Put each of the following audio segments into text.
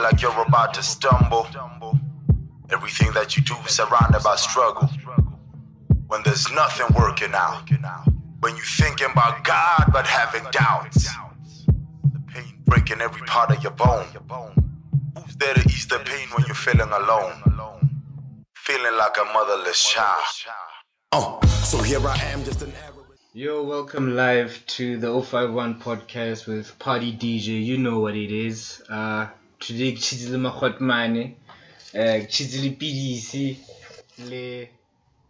feel like you're about to stumble. Everything that you do is surrounded by struggle. When there's nothing working out. When you're thinking about God but having doubts. The pain breaking every part of your bone. Who's there to ease the pain when you're feeling alone? Feeling like a motherless child. Oh, so here I am, just an average. Yo, welcome live to the 051 podcast with Party DJ. You know what it is. Uh, today, Chizili Makhotmane, uh, Chizili PDC, le.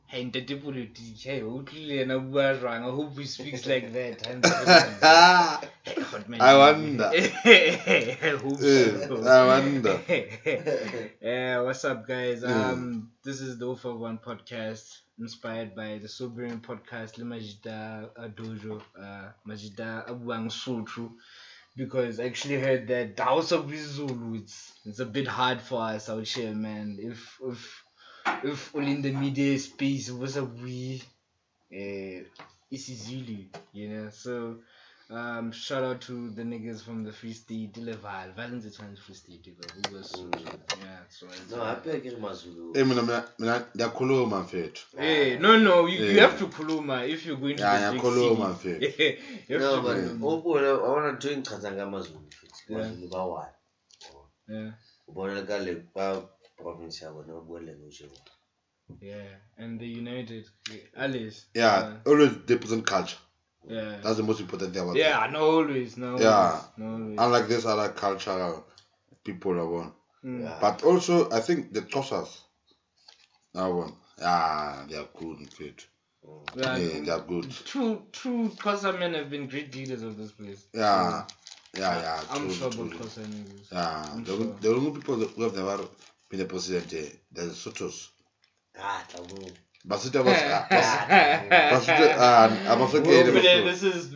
Hey, ntate politiki, hey, o tlile yena bua jwang? I hope he speaks like that. I wonder. I hope so. Eh, I wonder. yeah, what's up, guys? Um, this is the 051 podcast inspired by the sobering podcast le Majida uh, Dojo, uh, Majida Abuang Sotru. Because I actually heard that the House of Zulu, it's, it's a bit hard for us out here, man. If if if all in the media space was a we, uh, it's Zulu, you know. So um, shout out to the niggas from the Free State, Dileval, Valence is Free State, who was Sotho. Yeah, so it's, no hape ke re mazulu Eh mina mina mina ndiyakhuluma mfethu. Hey, no, no, you, you have to Kuluma if you're going to Yeah, the big ngiyakhuluma, city. you have no to but Kuluma. ubone wabona ntho e nqhatsang ka mazulu futhi Yeah. mazulu ba one Yeah, o bona le ka le province ya bona ba bua language e yeah, and the United, Alice. Yeah, always represent culture. Yeah, That's the most important thing about yeah. No, always, no, always, Yeah. no, always. Unlike this other cultural people I want. Mm. Yeah. But also I think the Xhosas. I want. Yeah, they are good mfethu. Yeah, Yeah, they are good. True, true. Xhosa men have been great leaders of this place. Yeah. Yeah, yeah. I'm true, sure about true. Xhosa niggas. Yeah, I'm the, sure. the only people who have never been the president, eh, the Sotos. ah tla mo Basotho was Basotho ah abasokele But, uh, Basotho. this is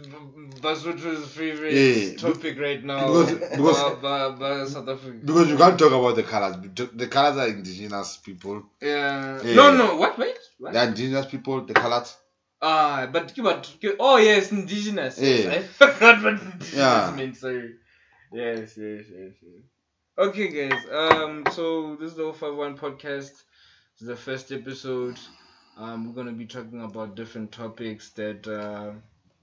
Basotho's favorite Yeah, topic right now. because- because- by, by South Africa. Because you can't talk about the colors. The colors are indigenous people. Yeah. Yeah. No, no. What? Wait. What? The indigenous people, the colors. Ah, but but oh yes, indigenous. Yes, Yeah. I forgot what indigenous Yeah. means. Sorry. Yes, yes, yes, yes. Okay, guys. Um, so this is the 051 podcast. This is the first episode. Um, we're gonna be talking about different topics that uh,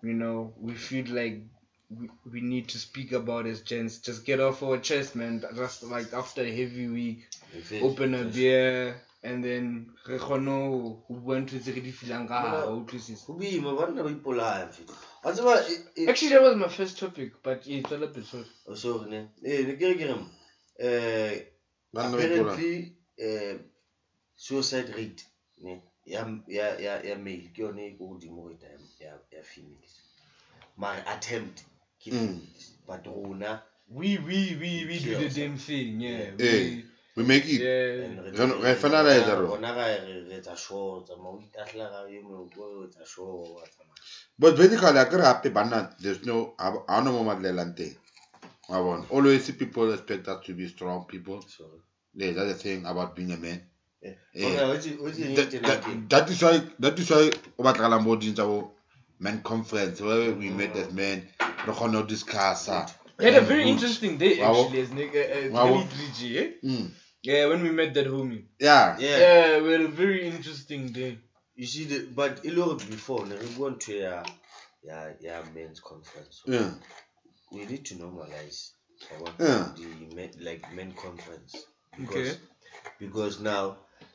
you know we feel like we, we need to speak about as gents. Just get off our chest, man. Just like after a heavy week, open a beer and then re kgone ho ho bua ntho tse re di feelang ka hare, wa utlwisisa? go boima banna ba ipolaya mfetho wa tseba Actually, that was my first topic, but yeah, it's a little bit short. oh, sorry ne eh ne ke re ke re eh Banna ba ipola. apparently eh suicide rate ne ya ya ya ya male ke yone e ko godimo go eta ya- ya ya females mare attempt ke Mm. females but rona We we we we do the Cheers. damn thing, yeah. Eh, We make it. yeah. and re- Jwalo- re finalize ro. rona ga re re etsa sure tsamaya o itahlela ga e mongwe o etsa sure wa tsamaya But basically, I could happy banana. There's no, I don't know what thing. I want. Always see people expect us to be strong people. sorry Yeah, that's the thing about being a man. Eh, Eh, okay, o tse- o tse That, eng that, tjena ke- that is why, that is why, o batla la mo dintsa bo men conference where we met as men. Re kgone ho discuss. ah. We had a very interesting day actually as nigga uh, Wow. uh, 3G, eh? Mm. Yeah, when we met that homie. Yeah. yeah Yeah, we had a very interesting day. you see the but le gore before ne re bua ntho ya ya ya men's conference Yeah. we need to normalize I want Yeah. the men, like men conference Okay. because because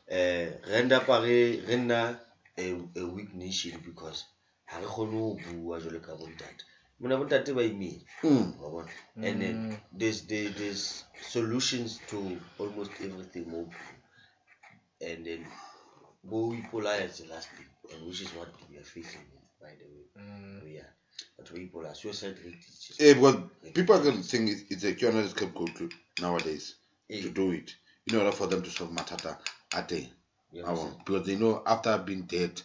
now uh renda pare re nna a, a weak nation because ha re kgone ho bua jwalo ka bontate mona bontate ba imile. Mm. wa bona. And then there's there, there's solutions to almost everything mo and then bo ipolaya is the last thing and which is what we are facing by the way. Mm. we are but we ipolaya suicide rate is just Yeah, because people are going to think it's, it's a cure scapegoat to nowadays Eh, to do it in order for them to solve matata at day. Because they know after being dead,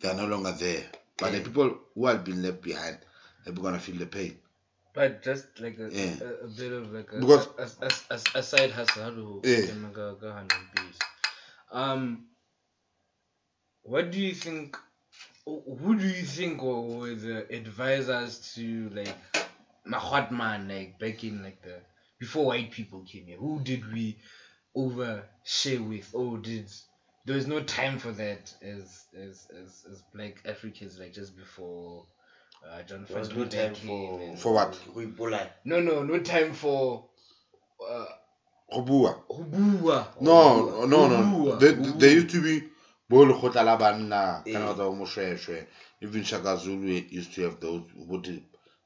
they are no longer there. But the people who have been left behind, they're going to feel the pain. But just like a, Yeah. a, a bit of like a, Because- a, a, a, a side hustle, Yeah. can go, go hand in peace. Um, what do you think? Who do you think were, the advisors to like Mahotman, like back in like the before white people came here? Who did we overshare with? Oh, did there is no time for that as as as, as black Africans like just before uh, John There was no time for and- For what? No no no time for uh, Go bua. ho bua. No, no, no. There, there used to be bo lekgotla la banna ka nako tsa bo moshweshwe even shaka zulu used to have those bote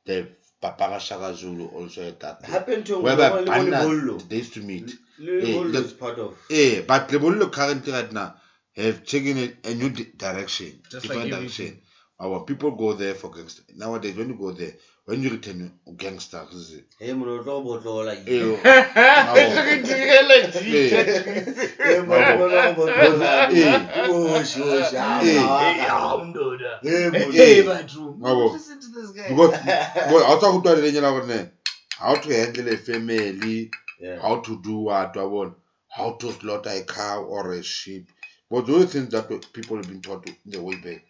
the papa ga also had that. Happened to whereby Ngoma le banna Bollo. they used to meet Le Eh, the- is part of. eh but lebollo currently right now have taken a, a new di- direction Just different like direction our people go there for gangster nowadays when you go there when you return gangster is it? Hey, mono tlo botlola eh, eng. Re direla G. Hey, mono tlo botlola Eh. eng. Osh, osh, ah, Eh. ah, ah. Ah, mndoda. Hey, mono. Hey, batho. Bravo. Listen to this guy. because because ha o tsa go twa leleng la gore how to handle a family Yeah. how to do what wa bona how to slaughter a cow or a sheep but those things that people have been taught in the way back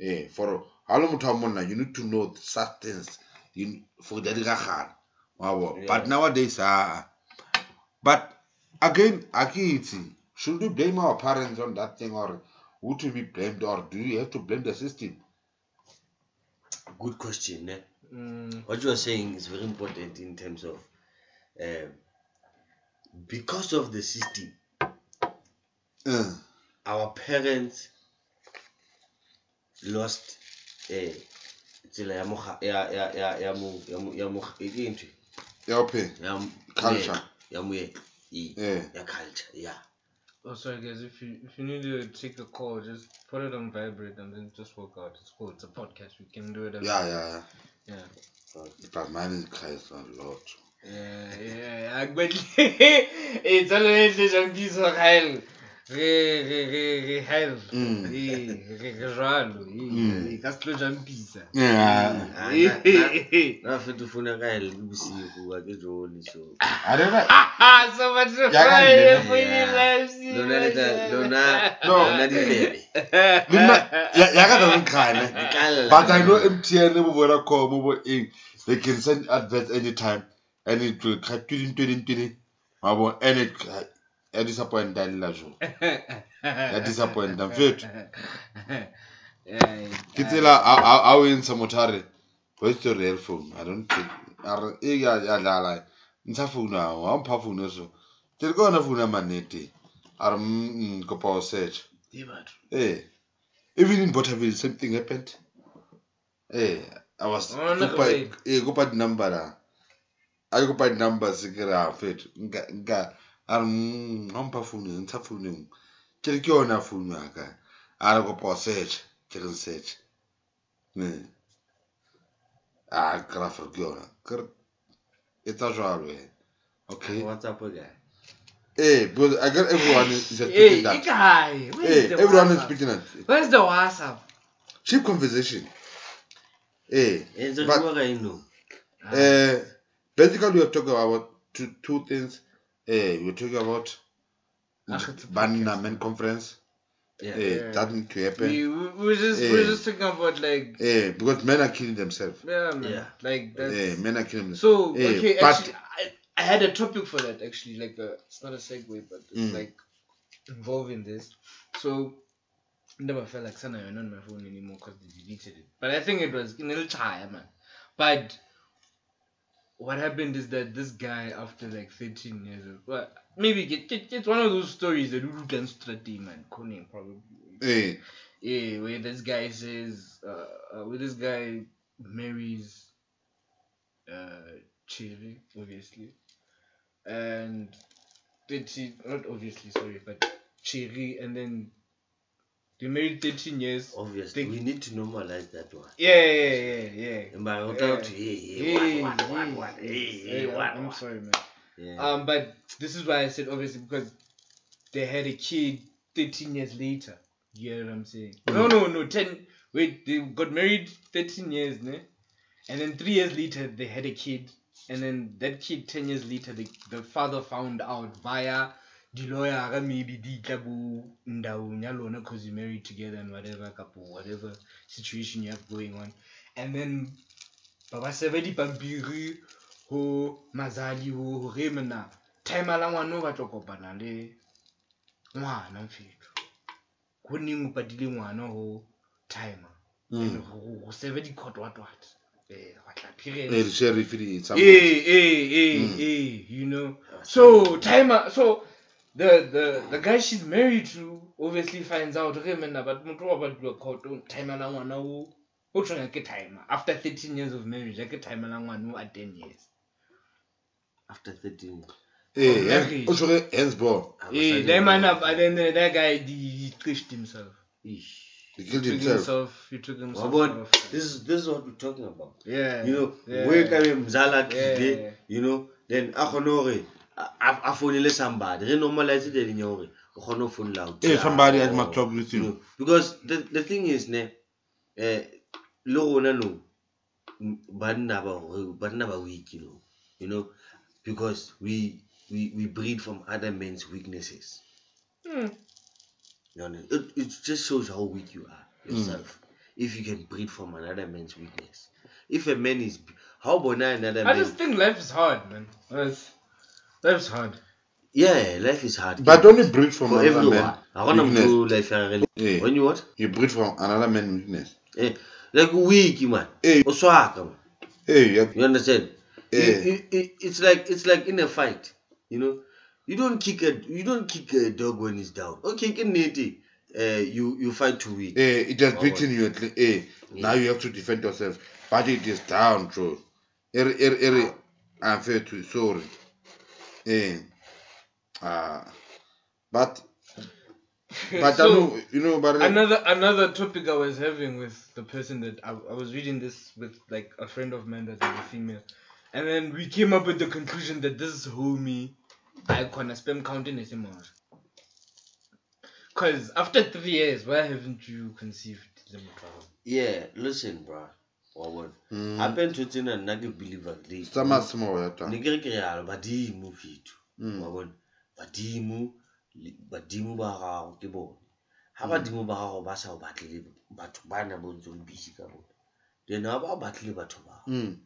eh for ha o le motho wa monna you need to know such things you for di a diragala wa bona Yeah. but nowadays ah but again a ke itse should we blame our parents on that thing or who to be blamed or do we have to blame the system Good question. Eh? Mm, What you are saying is very important in terms of um, because of the system, uh, our parents lost eh tsela ya moga ya ya ya ya mo ya mo ya mo e ke ntho ya o ya Culture. moetlo, ya moetlo e eh ya culture yeah Oh, sorry guys. If you if you need to take a call, just put it on vibrate and then just walk out. It's cool. It's a podcast. We can do it. as- yeah yeah yeah Yeah. but mine cries a lot Yeah, yeah, yeah. But it's always the junkies of hell. jalo ka se tlo jampisa afeto fona ka hell ke mtn bo bo eng they can send advert anytime and it will cut twenty twenty twenty and it ya disappoint a lla jo ya disappoint am fit ke tsela a a- a o entsha motho a re where's your real phone i don't think a re e ya ya dlala ntsha phone ao ha mpha phone so ke re ke yona phone manete a re mm, kopa o search Eh, even in Botterville, same thing happened. Eh, I was Oh, kopa wait. eh kopa number la. I kopa di number se ke ra fet. Nka nka a re mm, ha mpha phone ntsha phone e nngwe. Ke re ke yona phone ya ka. A re kopa o search, ke re search. Ne. Ah, ke ra fer ke yona. Ke re etsa jwalo eh. Okay. whatsapp guy Eh, because I got everyone is Hey, speaking that. Ikai, where's Eh, the everyone is WhatsApp? speaking that. Where's the WhatsApp? Cheap conversation. Eh, e ntse re But- bua ka eno Uh, basically, we are talking about two, two things. Uh, we're talking about Ach, it's a Banna. Men Conference. Yeah. Uh, Yeah. That need to happen. We, we, we're just we're Eh. just talking about like Uh, because men are killing themselves. yeah, man. Yeah. like that's Uh, men are killing themselves. so Eh, okay. but- Actually, I, I had a topic for that actually. Like uh it's not a segue, but it's Mm. like involving this. So never felt like Sana you're not on my phone anymore because they deleted it. But I think it was in a little time, man. But what happened is that this guy after like 13 years of well maybe it, it, it's one of those stories that you can start man. Conan probably. Eh, yeah, where this guy says, uh, uh where this guy marries, uh, Cherry, obviously, and thirty, not obviously, sorry, but Cherry, and then they married thirteen years. obviously Think- we need to normalize that one Yeah, yeah, yeah, yeah. Yeah. tla to hey hey Hey, hey, hey, hey hey, hey I'm what sorry, man. yeah Um, but this is why I said obviously because they had a kid 13 years later. You get what I'm saying? No, no, no. 10. Wait, they got married 13 years, ne? And then three years later, they had a kid. And then that kid, 10 years later, the, the father found out via the lawyer, maybe the tabu ndawu because you married together and whatever, couple, whatever situation you have going on. And then Baba Sevedi Pampiri ho mazali ho hore mona timer la ngwana o batla ho kopana le ngwana mfetho ho neng o patile ngwana ho timer and Mm. ho ho save di-cot what what eh wa tla period Eh, di-sheriff di Eh, some- eh, eh, Mm. eh, you know. So timer, so the the the guy she's married to obviously finds out okay man but motho wa batla court timer la ngwana o o tshwana ke timer after 13 years of marriage ke timer la ngwana o at 10 years. after 13 Eh, Oh, hen- married. o tshwere handsball Eh, that man up and then uh, that guy he, he trashed himself. Ish. he He killed took himself himself. He took himself. Wabona, out of- this is this is what we're talking about yeah. you know yeah. we ka be mzala Yeah. tlile you know then a kgone hore a- a a founele somebody. Re normalize the ya hore o kgone ho founela ho Eh, somebody or- that must talk with you you. because the the thing is ne eh le rona no m- banna ba hore- banna ba weak you know you know because we we we breed from other men's weaknesses. Hmm. you know, it, it just shows how weak you are yourself. If you can breed from another man's weakness. If a man is how about another I man just think life is hard, man. It's, life's hard. yeah life is hard but don't you breed from for another everyone man I wanna weakness. do life ya gagwe. Eh, when you what you breed from another man weakness eh, like weak man Eh. o swaka man Eh, yeah. You understand? Yeah. It- it- it- it's like it's like in a fight, you know. You don't kick a you don't kick a dog when it's down. Okay, can uh, you you fight to win. Eh, it has beaten you. at le- Eh, now you have to defend yourself. But it is down, true. Eri, eri, eri, unfair to sorry. Eh, ah, but, but So- I know, you know, but like, another another topic I was having with the person that I, I was reading this with like a friend of mine that is a female, and then we came up with the conclusion that this homie icon a spam counting is more. Cause after three years, why haven't you conceived the child? Yeah, listen, bro. Wabona. bona gape ntho tsena nna ke believer. Ne ke re ke yalo badimo fethu. Mm. Wa bona. Badimo badimo ba gago ke bone. Mm. badimo ba gago ba sa o batlele batho ba na bo ntsong busy ka bona. Then ga ba o batlele batho ba. Mm.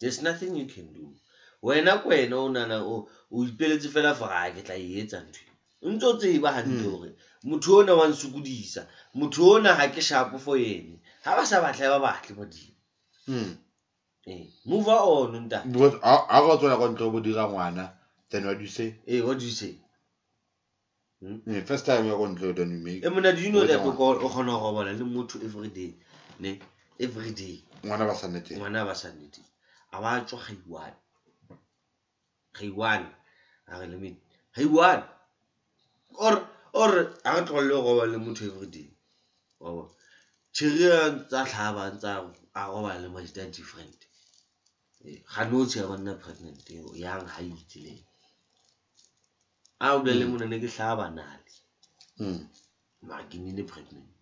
There's nothing you can do. Wena ko wena o nana o ipeletse fela fa a ke tla e etsa ntho. e." O tseba gantle Mm. Motho ona wa nsokodisa. Motho ona ga ke shapo for ene ga ba sa batle ba batle modimo. Mm. Eh, move on ha o tswela ntle o bo dira ngwana, then what do you say? hey, what do you say? Eh, first time ya kwa ntle, you make Eh mona do you know that o o kgona go bona le motho every day. Ne? Every day. ngwana ba sa nnete. ngwana ba sa nnete a ba tswa ga iwane ga iwane a re lemit ga iwane or or a re tlogolele go roba le motho everyday wa bona. Tšhiri a ntsa tlhaba ntsa a roba le different. Eh, ga no tšhia banna pregnant eo yang ga itsileng le a o bolele mona ne ke tlhaba nale Mm. mara ke nile pregnant.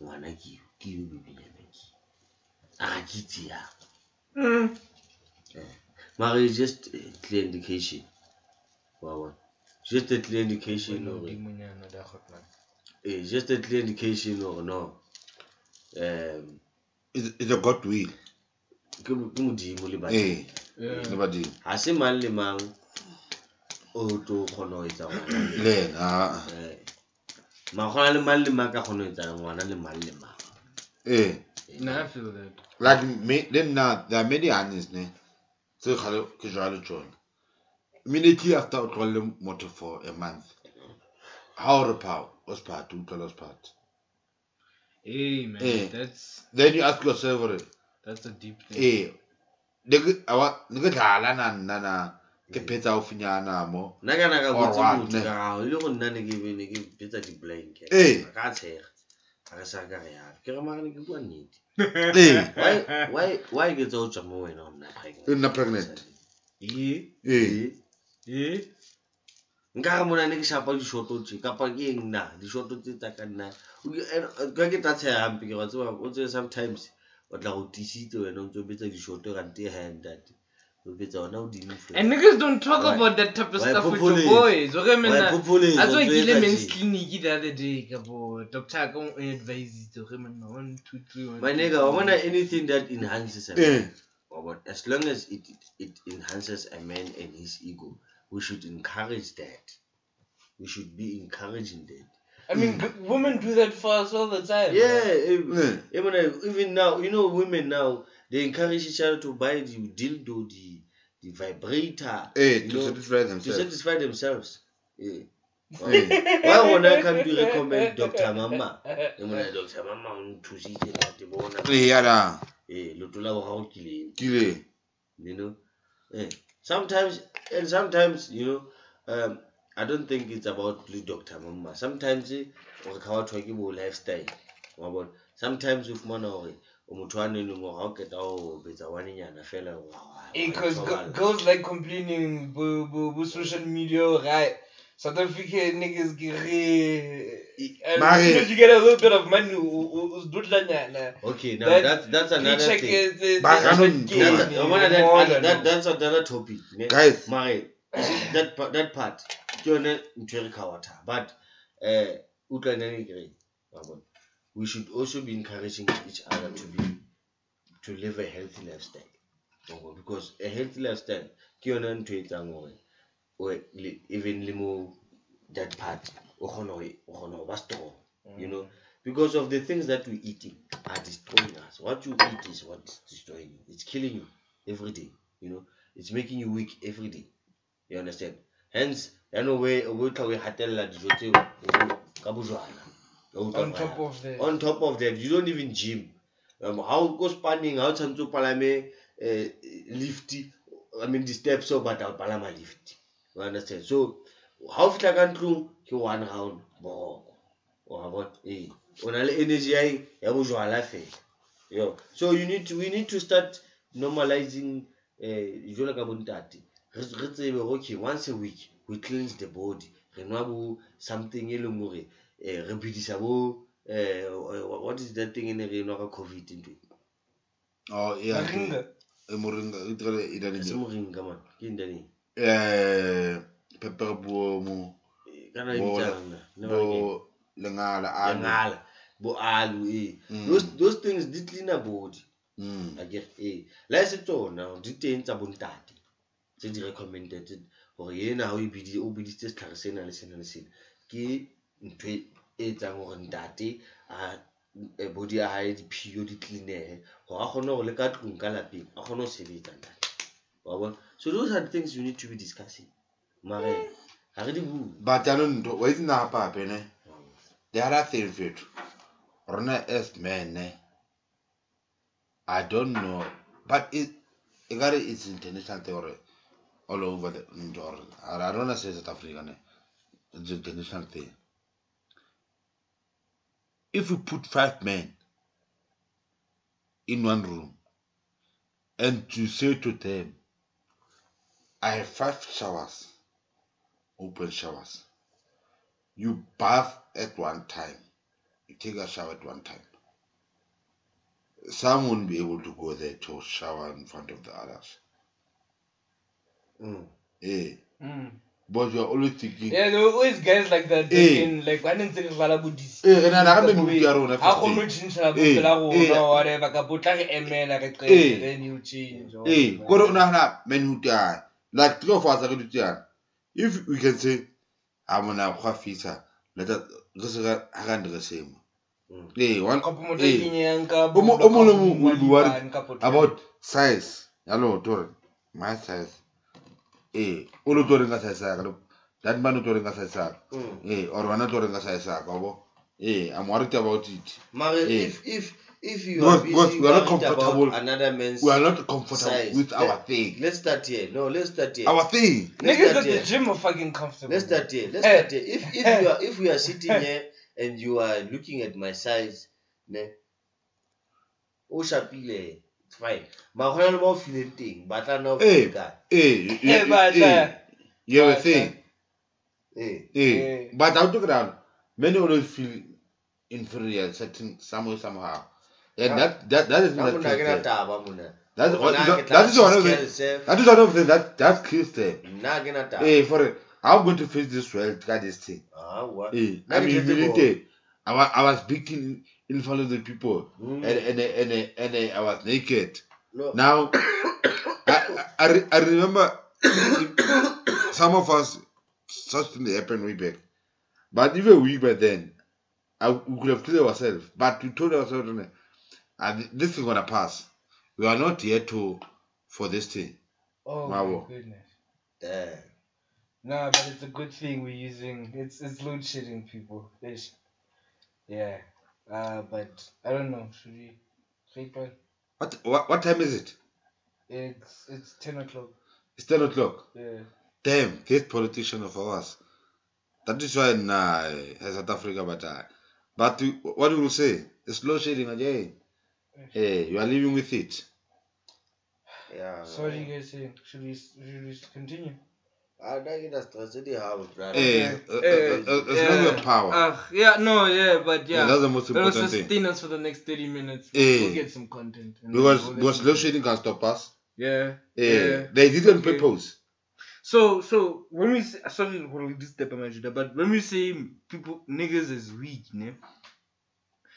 Ngwana keo ke yo bebenyana ke. A ga ke itse yang. Mm. mara just clear indication. Wa bona just a clear indication hore. eh just a clear indication hore no. Um It's, a God will. ke modimo le Eh, le badimo. ha se mang le mang o tlo kgona ho etsa ngwana Le eh ma kgona le mang le mang ka kgona ho etsa ngwana le mang le mang. Eh, like me, then now there are many honest ne. tse kgale ke jalo tsona. Immediately after o tlohelle motho for a month. Ha o re pao, o spat, o utlwela o spat. Hey man, Eh. that's Then you ask yourself, hore, that's a deep thing. eh, ne ke awa ne ke dlala na nna na ke phetsa haufinyana mo. nna ka naka botse Alright, motho ne. ka gago e le go nna ne ke be- ne ke betsa di-blanket Eh. a ka tshega a re sa ka re yalo ke re mara ne ke bua nnete Eh, Why- why why ke tsa o tswa mo wena o nna pregnant? o nna pregnant. Yeah. Eh, Yeah. nka re mona ne ke shapa dishoto tse kapa ke eng na dishoto tse tsa ka nna O ke- and- ka ke tatshega gampe ke ra tseba o tsebe sometimes o tla go tisitse wena o ntse o betsa dishoto kante handate o betsa ona o dimo And niggas don't talk Why- about that type of why stuff with your boys. Okay, man. Why nah. populate? I saw O tlo Gile etsa men's clinic the other day. Kabo, doctor I can advise it. Okay, man. One, two, three, one. my two, nigga wa three. bona anything that enhances a eh, Oh, but as long as it, it it enhances a man and his ego, we should encourage that. We should be encouraging that. I mean, g- women do that for us all the time. Yeah, Yeah. eh, even uh, even now, you know, women now they encourage each other to buy the dildo, the the vibrator, Eh, to know, satisfy to themselves. satisfy themselves. Yeah. Eh, Why when I come to recommend Dr. Mama? Eh, Dr. Mama o nthusitse nna ke bona. eh, yala, Eh, leoto la bogago ke leng. kile. you know Eh, sometimes and sometimes you know um i don't think it's about dr mama sometimes eh, gore ka batho ke bo lifestyle. Wa bona. Sometimes o fumana gore o motho wa neneng gore ga o keta go betsa wanenyana fela Because girls like complaining bo social media, right? South African niggas get and Mare- you get a little bit of money, okay now That that's that's another thing. is is- Ba- is I a don't- game, that's, that, that, than- that's another topic? Guys. mare that, that part ke yone ntho e re kgawatha but uh, utlwaneng kere wa bona we should also be encouraging each other to be to live a healthy lifestyle. Because a healthy lifestyle ke yone ntho e etsang gore o- even le mo that part o kgona o kgona go ba strong you know? Because of the things that we eating are destroying us. What you eat is what's destroying you. It's killing you every day you know? It's making you weak every day. You understand? Hence yaanong we o tla o e gatelela dijo tseo ka bojwana On top of that. on top of that you don't even gym. Um, ga o ko spanning ga o tshwanetse o palame um lift i mean di-steps o batla o palama lift you understand so ga o fitlha ka ntlong ke one round boko wa bona ee o na le energy ya eng? ya bojwala fela yo so you need to, we need to start normalizing um jalo ka bontate re tsebe okay once a week we cleanse the body re nwa bo something e leng gore eh, re bidisa bo eh, what is that thing ene ne re nwa ka covid ntwe Oh, yeah. Moringa. Eh, moringa. E e moringa man ke ntaneng Eh, e Bo-? Bo lengala, alu. bo alu Mm. those, those things di cleaner body. Mm. akere le ha se tsona di teng tsa bontate tse di recommended gore ena ga o ebidi- o biditse setlhare sena le sena le sena ke ntho e e etsang gore ntate a eh, body ya gae diphio di cleanege gore a kgone gore le ka tlong ka lapeng a kgone go sebetsa ntate. Wa bona so those are the things you need to be discussing mare mm. ga re di But I don't know. Wait, na pape ne. The other thing, fit. Rona as men. I don't know, but it, I got. It's international theory all over the world. I don't know say South Africa, ne. It's international thing. If you put five men in one room and you say to them, I have five showers, open showers. You bath at one time, you take a shower at one time. Some won't be able to go there to shower in front of the others. Mm. Eh, Mm. but you are always thinking, Yeah, there were always guys like that. Eh. In like one ntse re vala bodisi. Eh, re na le gape mebuti ya rona Ha first kgone ho aid. tjhentjha Eh, bophelo la eh. rona or whatever ka potla re emela re Eh. qete then you change. or eh, whatever. kore o nagana manhood ya like tlo fatsa ke dutse yana if we can say a mona go a fisa leta re se ga ga ndre semo Mm. eh one Kapo motho eh, a kenyang ka o mo- bola o mong le ka mong o hodima be worried dipan ka potla. about size ya leoto gore my size ee o le tlo reng ka size yaka le- that man o tlo reng ka size yaka Mm. ee or wena o tlo reng ka size yaka wa bo ee i'm worried about it Mare, Eh. if if if you Because- are busy we are not comfortable. about another man's we are not comfortable size, with our thing let's start here. No, let's start here. our thing let's Niggas start at the here. gym are fucking comfortable. Let's start here. Let's Eh. start here. If if you are if we are sitting here and you are looking at my size, ne, o shapile, it's fine. But hona le mo feeling thing, but I know Eh. guy. ee you- Eh, you- but, ee, uh, you have a but, thing Eh. ee Eh. but i'll talk down many always feel inferior certain somewhere somehow and Yeah. that that that is not mona ke na true taba mona. That's what- that- ke tla that is one of the- that is one of the that that kills them Nna ke na taba. Hey, for it, I'm going to face this world, got this thing. Ah, wa. Hey, I'm ke tletse humiliated. I was, I was beaten in front of the people, Mm. and and and and, and I was naked. No. Now, I, I, I remember some of us, such thing happened way back. But even we back then, I, we could have killed ourselves. But we told ourselves, "No, and this is gonna pass. We are not here to for this thing. Oh my goodness. Damn. No, but it's a good thing we're using. It's it's load shedding people. Ish. Yeah. Uh, but I don't know. Should we sleep on? What, what what time is it? It's it's ten o'clock. It's ten o'clock. Yeah. Damn, this politician of ours. That is why nah, as South Africa, but uh, but what do you say? It's load shedding again. Hey, you are living with it. Yeah. So what are you guys saying? Should we should we continue? I don't get stress anyhow, brother. Hey, Yeah. uh, uh, Yeah. uh, as long as you have power. Uh, yeah, no, yeah, but Yeah, yeah. that's the most It'll important thing. sustain us for the next 30 minutes. Eh. We'll get some content. and Because we'll let because you load know. shedding can stop us. Yeah. Eh, Yeah. They didn't Okay. purpose. So, so when we say, sorry, hold on, this step of my Judah, but when we say people niggas is weak, ne?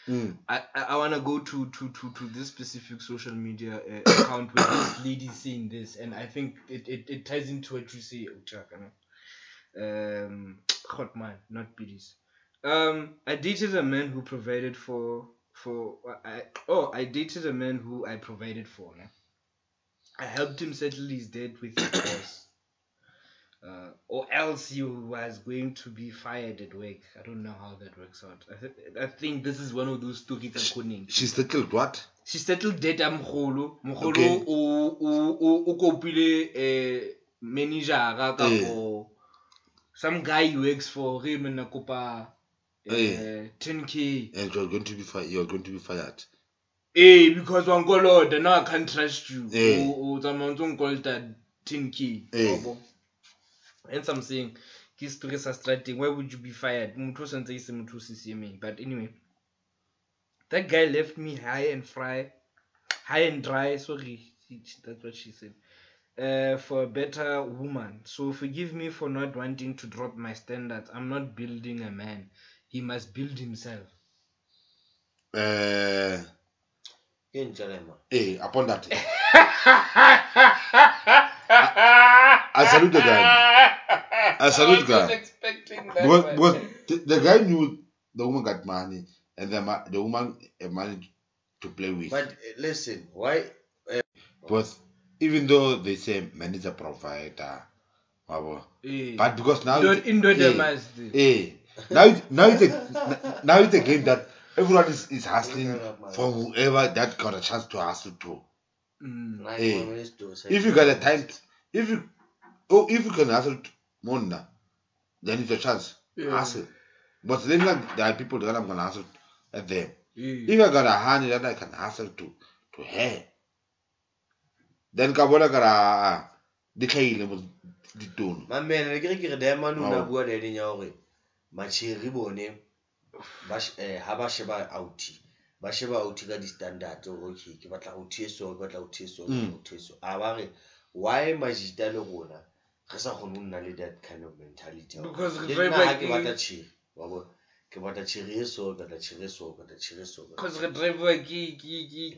Mm. I, I, I wanna go to, to, to, to this specific social media uh, account where this lady saying this, and I think it, it, it ties into what you say, Uchaka. No? Um, hot man, not biddies. Um, I dated a man who provided for for I oh I dated a man who I provided for. I helped him settle his debt with his boss. Uh, or else he was going to be fired at work. I don't know how that works out. I, th- I think this is one of those stories I'm calling. She settled what? She settled debt a mogolo. Mogolo Okay. o o o o kopile eh manager ka Eh. some guy who works for him and kopa Eh. eh 10k. And you're going to be fired. You're going to be fired. Eh because one wankoloda now I can't trust you. Eh. O o tsamaya ntse o nkolota 10k. Eh. Yabo. Hence I'm saying ke story sa strating why would you be fired? Motho o santse se motho o siameng. But anyway, that guy left me high and fry, high and dry. Sorry, she- she- that's what she said. Uh, for a better woman. So forgive me for not wanting to drop my standards. I'm not building a man. He must build himself. Uh, Ke ntjale man. hey, upon that, I salute the guy. I salute the guy. expecting Because, because the, the guy knew the woman got money and the, ma- the woman had money to play with. But uh, listen, why? Because even though they say man is a provider, wabo, Eh. but because now Don't it- eh, the- eh, now it- now it's a now it's a game that everyone is, is hustling for whoever that got a chance to hustle to. Mm. Like, Eh, to If you got a time, if you oh if you can hustle Mona, then it's your chance. Yeah. Hustle. But then like there are people that I'm gonna answer at them. Yeah. If I got a honey that I can answer to to her, then ka bona ka ra di tlhaile mo ditone. mamela ne ke re ke re diamond o na bua leeding ya gore matšheri bone ba eh, ha ba sheba outi ba sheba outi ka di-standard okay ke batla outi e so ke batla outi e so ke batla Mm. outi e so a ba re why majita le rona re sa kgone go nna le that kind of mentality ke batla wa ke batla tšhiri e so ke batla e so ke batla tšhiri e so ke Because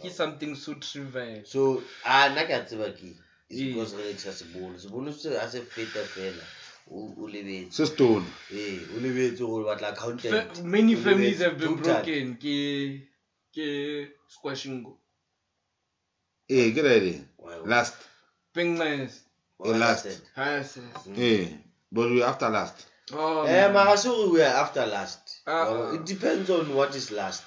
re something so trivial. so a nna ke a tseba ke Ee. because re rekisa sebolo sebolo se a se feta fela o o lebetse Se stone. ee o lebetse gore batla accountant Many families have been broken. Ke ke squashingo go. Get Last. Why last. that? Has. Eh, but we after last. Oh. Eh, man. mara we are after last Wa ah. it depends on what is last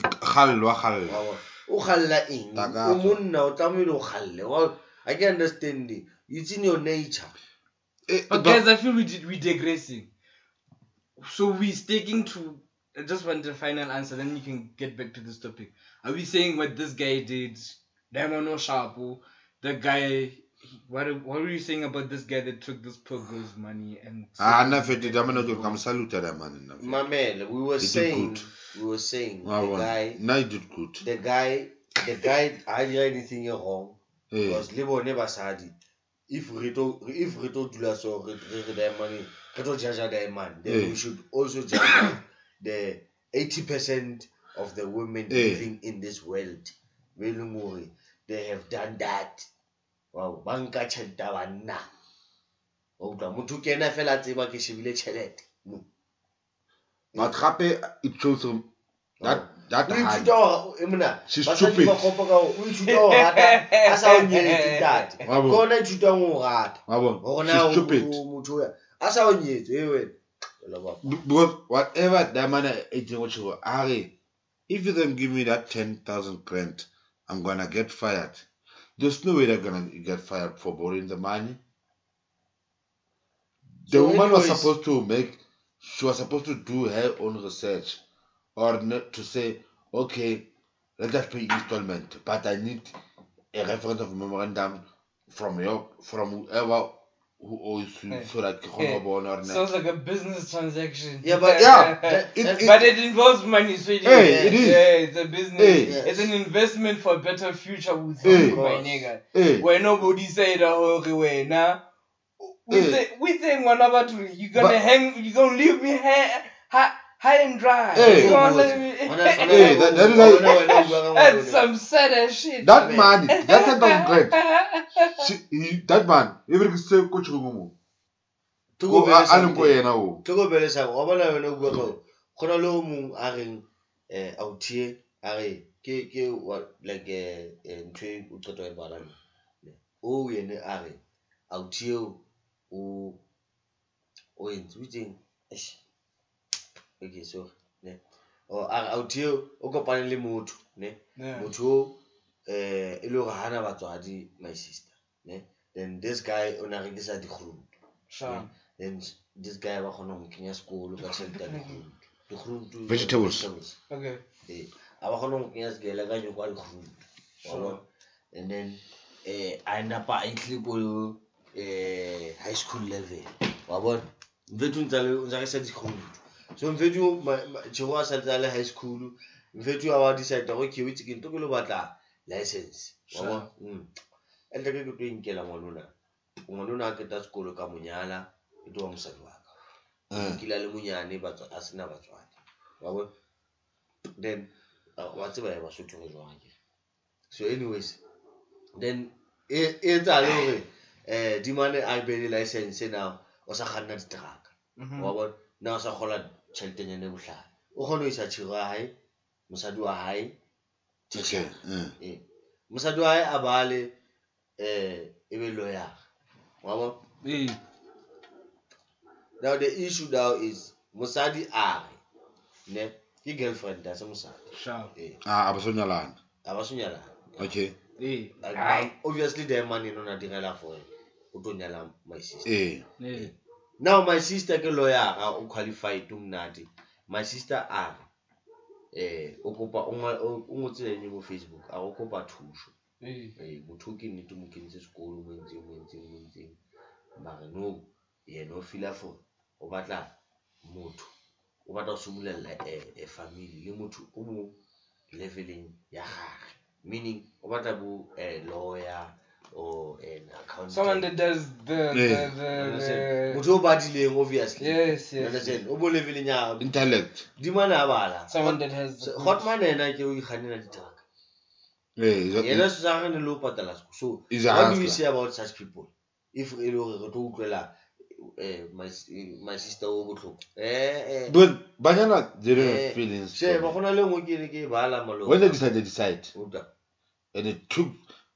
Khalwa Wa khalwa. bona? o galla eng Takatso. o monna o tlamehile o galle i can understand it. it's in your nature Eh, But but- guys, I feel we did, we digressing. So we're sticking to. I just want the final answer, then you can get back to this topic. Are we saying what this guy did? Diamond Sharpo, the guy. He- What what were you saying about this guy that took this poor girl's money and? Ah, na fete da mana jo kam salute da man na. mamela we were did saying good. we were saying Wa the bona. guy Na you did good. the guy the guy ha dira anything wrong Eh. because le bone basadi if re tlo if re tlo dula so re re re diamond re tlo judge diamond then Eh. we should also judge the 80% of the women Eh. living in this world be leng they have done that wow ba nka tšhelete ya banna wa utlwa motho ke ena fela a tseba ke shebile tšhelete No. but gape it shows him that that o hard. e mona She's basadi stupid. ba kgopa ka o ithuta go rata a sa o nyetse tate ke ona ithutang go rata gore na stupid. o- motho a sa o nyetse e wena Wela baba. Be- because whatever that man eating what you are if you don't give me that 10,000 grant I'm gonna get fired there's no way they're gonna get fired for borrowing the money the So woman was supposed to make she was supposed to do her own research or not to say okay let us pay installment but I need a reference of memorandum from your from whoever who owes you so that ke kgone ho bona Sounds like a business transaction. Yeah, but- Yeah, it- it- but it involves money, so it Hey, is. it is. Yeah, it's a business. Hey. Yes. It's an investment for a better future with Hey. you, my nigga. Hey. Where nobody said ah, oh, hore wena we Hey. say we say ngwana batho you gonna But- hang you gonna leave me here high, high and dry. Hey. You gonna let me Ona- ona- Hey, that- that is ona- like- ona wena o bua ka That's ngwana. some sad ass shit. That man. man, that ten thousand grand. She, he, that man, every se ko chungu Ko a a leng ko yena o. tlhokomele sa wa bona wena o bua ka o go na le o mongwe a reng um autie a re ke ke like eh, eh, ntho o qeta e balang o ene a re autie o o o entse o itseng Eish. Okay so ne. O a re autie o kopane le motho ne. Motho o eh e le gore gana batswadi my sister ne. Then this guy o na rekisa dikguruntu Sure. then this guy ba kgona go kenya sekolo ka tšhelete ya dikguruntu dikguruntu Vegetables. Okay. ee a ba kgona go kenya sekele ka nyoko a Sure. and then eh a napa a itlile ko eh high school level. Wa bona? Ntse a o ntse a rekisa dikguruntu so mfethu tšhego a santse a le high school mfethu a wa decide go ke itse ke nto ke lo batla license. Wa bona? Mm. and ke ke tlo inkela ngwanona. Ngwanona a keta sekolo ka monyala e tlo wa mosadi waka Eh. kila le monyane a sena batswadi. Wa then wa tseba ya basotho go jwang ke? So anyways then e e etsa le gore um dimane a be le license now o sa kganna diteraka. Mhm. wa bona? Na o sa kgola tšheltenyane bohlale o kgone go isa tšhego ya gae mosadi wa gae Okay. eh. ee mosadi wa gae a bale um e be lawyer. Wa bona? Now the issue now is mosadi a re ne ke girlfriend a se mosadi. Ah, a ba so nyalana. a ba sonyalana Okay. Like obviously the man eno na direla for o tlo nyala my sister. Now my sister ke lawyera o qualified o mnate my sister a eh o kopa o o o ngotse ene mo facebook a go kopa thuso. Hey. eh motho o ke nnete mo kentse sekolo mo ntseng mo ntseng mo ntseng mare no yena o fila for o batla motho o batla go simololela a family le motho o mo leveleng ya gage meaning o batla bo eh, lawyer or an accountant Someone that does the the, Yeah. the, Understand? the motho obviously yes yes. understand? o bo leveleng Intellect. dimane a bala Someone that has the hotman ena ke o ikgannela ditraka Eh, is that- yena se sa gane le o patala sekolo. so He's what do you say about such people if e le gore re tlo utlwela eh, my my sister o botlhoko eh eh But banyana they don't Eh, have feelings. she from ba gona le nngwe ke ke bala malo When they decide, they decide, Utlwa. and they took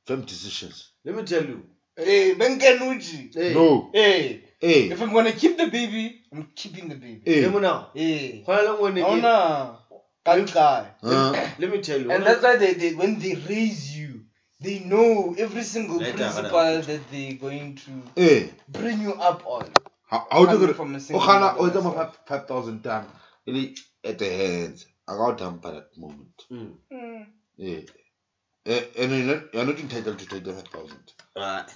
firm decisions. let me tell you eh, Hey, Benkenuji. hey, eh. No. Hey, Hey. if I'm gonna keep the baby, I'm keeping the baby. Hey. le mona Hey. gona le nngwe ne Oh ke no. Kankai. Uh, let me tell you And that's why they, they when they raise you, they know every single Right, principle that they're going to hey. bring you up on. How how do you from a O single gana mother o tsama myself. five five thousand times. Really at the hands. I got dump at that moment. Mm. Yeah. And you're not, you're not entitled to take the five thousand. Right.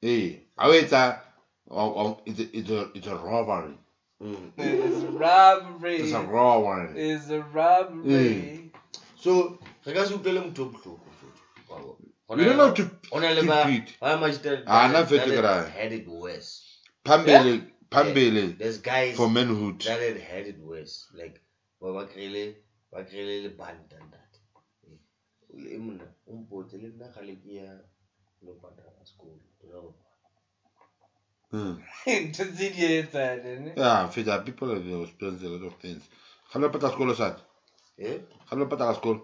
Hey, I wait that. Oh, oh, it's a, it's a, it's a robbery. Mm. It's robbery. It's a robbery. It's a robbery. so re ka se utlwele motho o botlhoko mfethu. Wa bona. Hona You don't know to hona le keep ba it. ba magistrate Ah, that- that ke ra. had it worse Pambele, Pambele there's guys for manhood. that had had it worse like ba ba kry-ile ba kry-ile le banta ntate e mona o mpotse le nna gale ke ya lo patala sekolo Mm. ntho tse di etsang ne Yeah, feta people have experienced a lot of things. Ga lo patala sekolo sa. e Ga lo patala sekolo.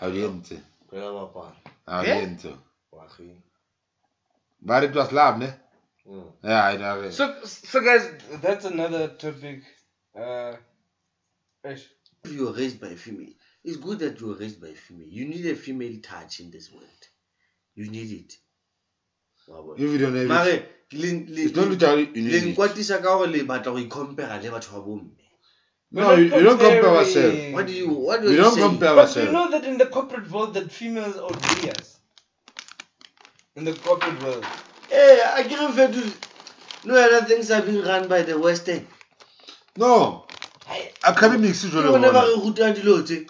Ha di entse. re la bapala Ha di Eh? entse. wageng But it was love, ne? Mm. Yeah, I know. so so guys that's another topic uh eish. if you were raised by a female it's good that you were raised by a female you need a female touch in this world you need it If you don't have it, mare le- le- it's not literally you need it. nkwatisa ka gore le batla go ikompara le batho ba bomme No, you, you don't compare comparing. yourself. what do you what do We you don't say compare But you know that in the corporate world that females outweigh us. In the corporate world. Eh, hey i can refer to no other things are being run by the western No. Academics is Ke bona ba re rutang dilo tse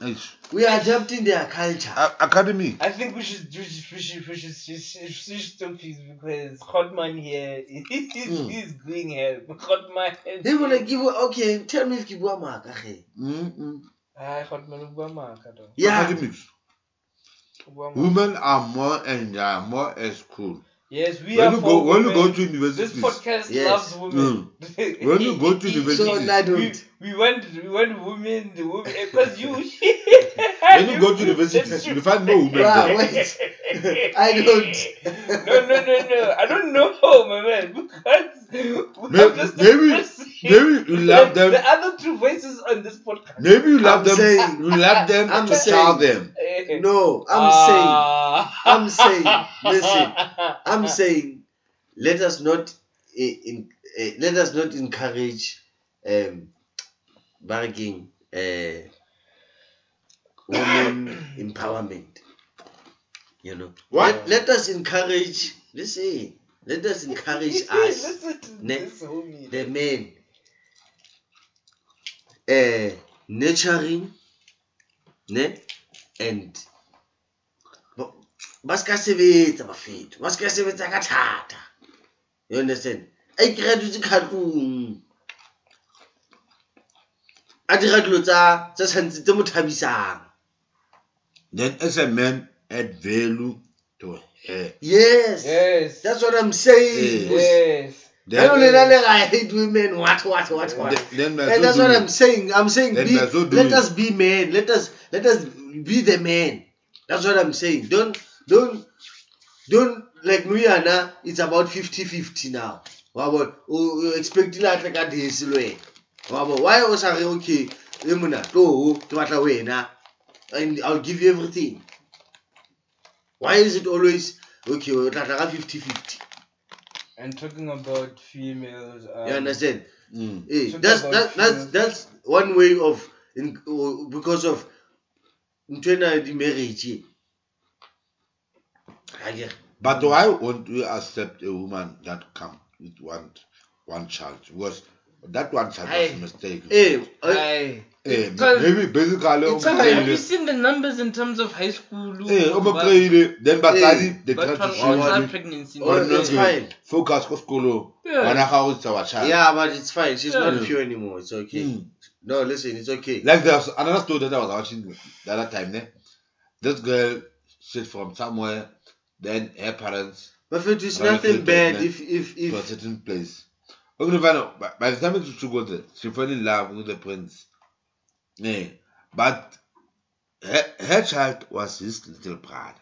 we are adapting their culture A- Academy. I think we should we should we should we should, we should, we should stop this because Hotman here he's, Mm. he's going here. Hotman. he bona ke bua okay tell me if ke bua maaka ge Mm-mm. Ah, Hotman o bua maaka though. yeah Academics. O bua maaka. Women are more and they are more as cool. Yes, we When are you for go when you go to university. This universities, podcast Yes. loves women. Hmm. when you go to so universities, I we, don't we want we want women the women eh, because you when you go to universities, you find no women Wow, there. wait. I don't. no, no, no, no. I don't know, my man. Because we May- just maybe- expressed Maybe you love them. the other two voices on this podcast. Maybe you love I'm them. saying- you love them I'm to saying- tell them. Eh. No, I'm Ah. I'm saying, listen. I'm saying, let us not, eh, in, eh, let us not encourage, um, bargaining, uh, women empowerment. You know, What? Let, let us encourage. Listen, let us encourage us. Ne- the men uh, nurturing ne and ba- ba ska sebetsa bafeto ba ska sebetsa ka thata you understand a ikry-a dutse ka tlong a dira dilo tsa tse tshwanetse tse mo thabisang Then as a man, add value to her. yes Yes. that's what i'm saying Yes. I don't let I hate women. What, what, what, what? Then, then And that's what I'm saying. I'm saying Then be, let us be men. Let us let us be the man. That's what I'm saying. Don't don't don't like Nuyana, it's about 50-50 now. Wabo, o o expect la tla ka desi le wena. Wabo, why o sa re okay, e mona to ke batla wena and I'll give you everything. Why is it always okay, o tla tla ka 50-50? And talking about females. Um, You understand? Mm. Eh, Talk that's that, that's that's one way of in, uh, because of ntwena di marriage Akere? But why won't we accept a woman that come with one one child? Because that one child was a Aye. mistake. eh uh, Aye. Eh, Because- maybe basically It's a, have you o seen the numbers in terms of high school? Eh, o mo but- kry-ile, then batsadi Eh, they but try to from show you pregnancy. Oh, or no, it's fine. focus ko sekolong Yeah. ngwana gago it's our child yeah but it's fine she's Yeah. not pure anymore it's okay Mm. no listen it's okay like there's another story that I was watching the other time ne? this girl she's from somewhere then her parents but it is nothing bad man. if if to a certain place We're gonna find out, by- by the time she got there she fell in love with the prince yeah. but her, her child was his little brother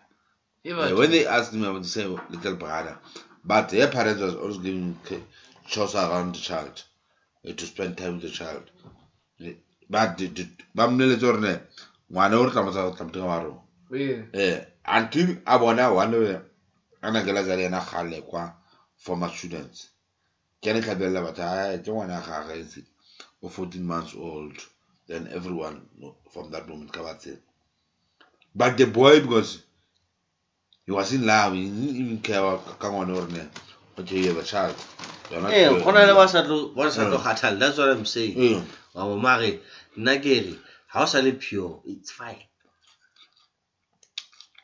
Yeah, Yeah, when they asked me, I would say little brother. But her parents was always giving ca- chores around the child eh, to spend time with the child. But the- the- ba mmoletse gore ne ngwana o re tlamotsa go tlamotega wa rona Yeah. eh until a bona one a nakela tsa le ena gale kwa former students. Ke ne tlhabelela batho a ke ngwana ga gage o 14 months old then everyone from that moment ka batsela but the boy because he was in love he didn't even care ka ngwana gore ne okay you have a child. Eh go na le anymore. ba sa tlo ba sa tlo Mm. that's what i'm saying. Eh, wa bo mare nna ke re ha o sa le pure it's fine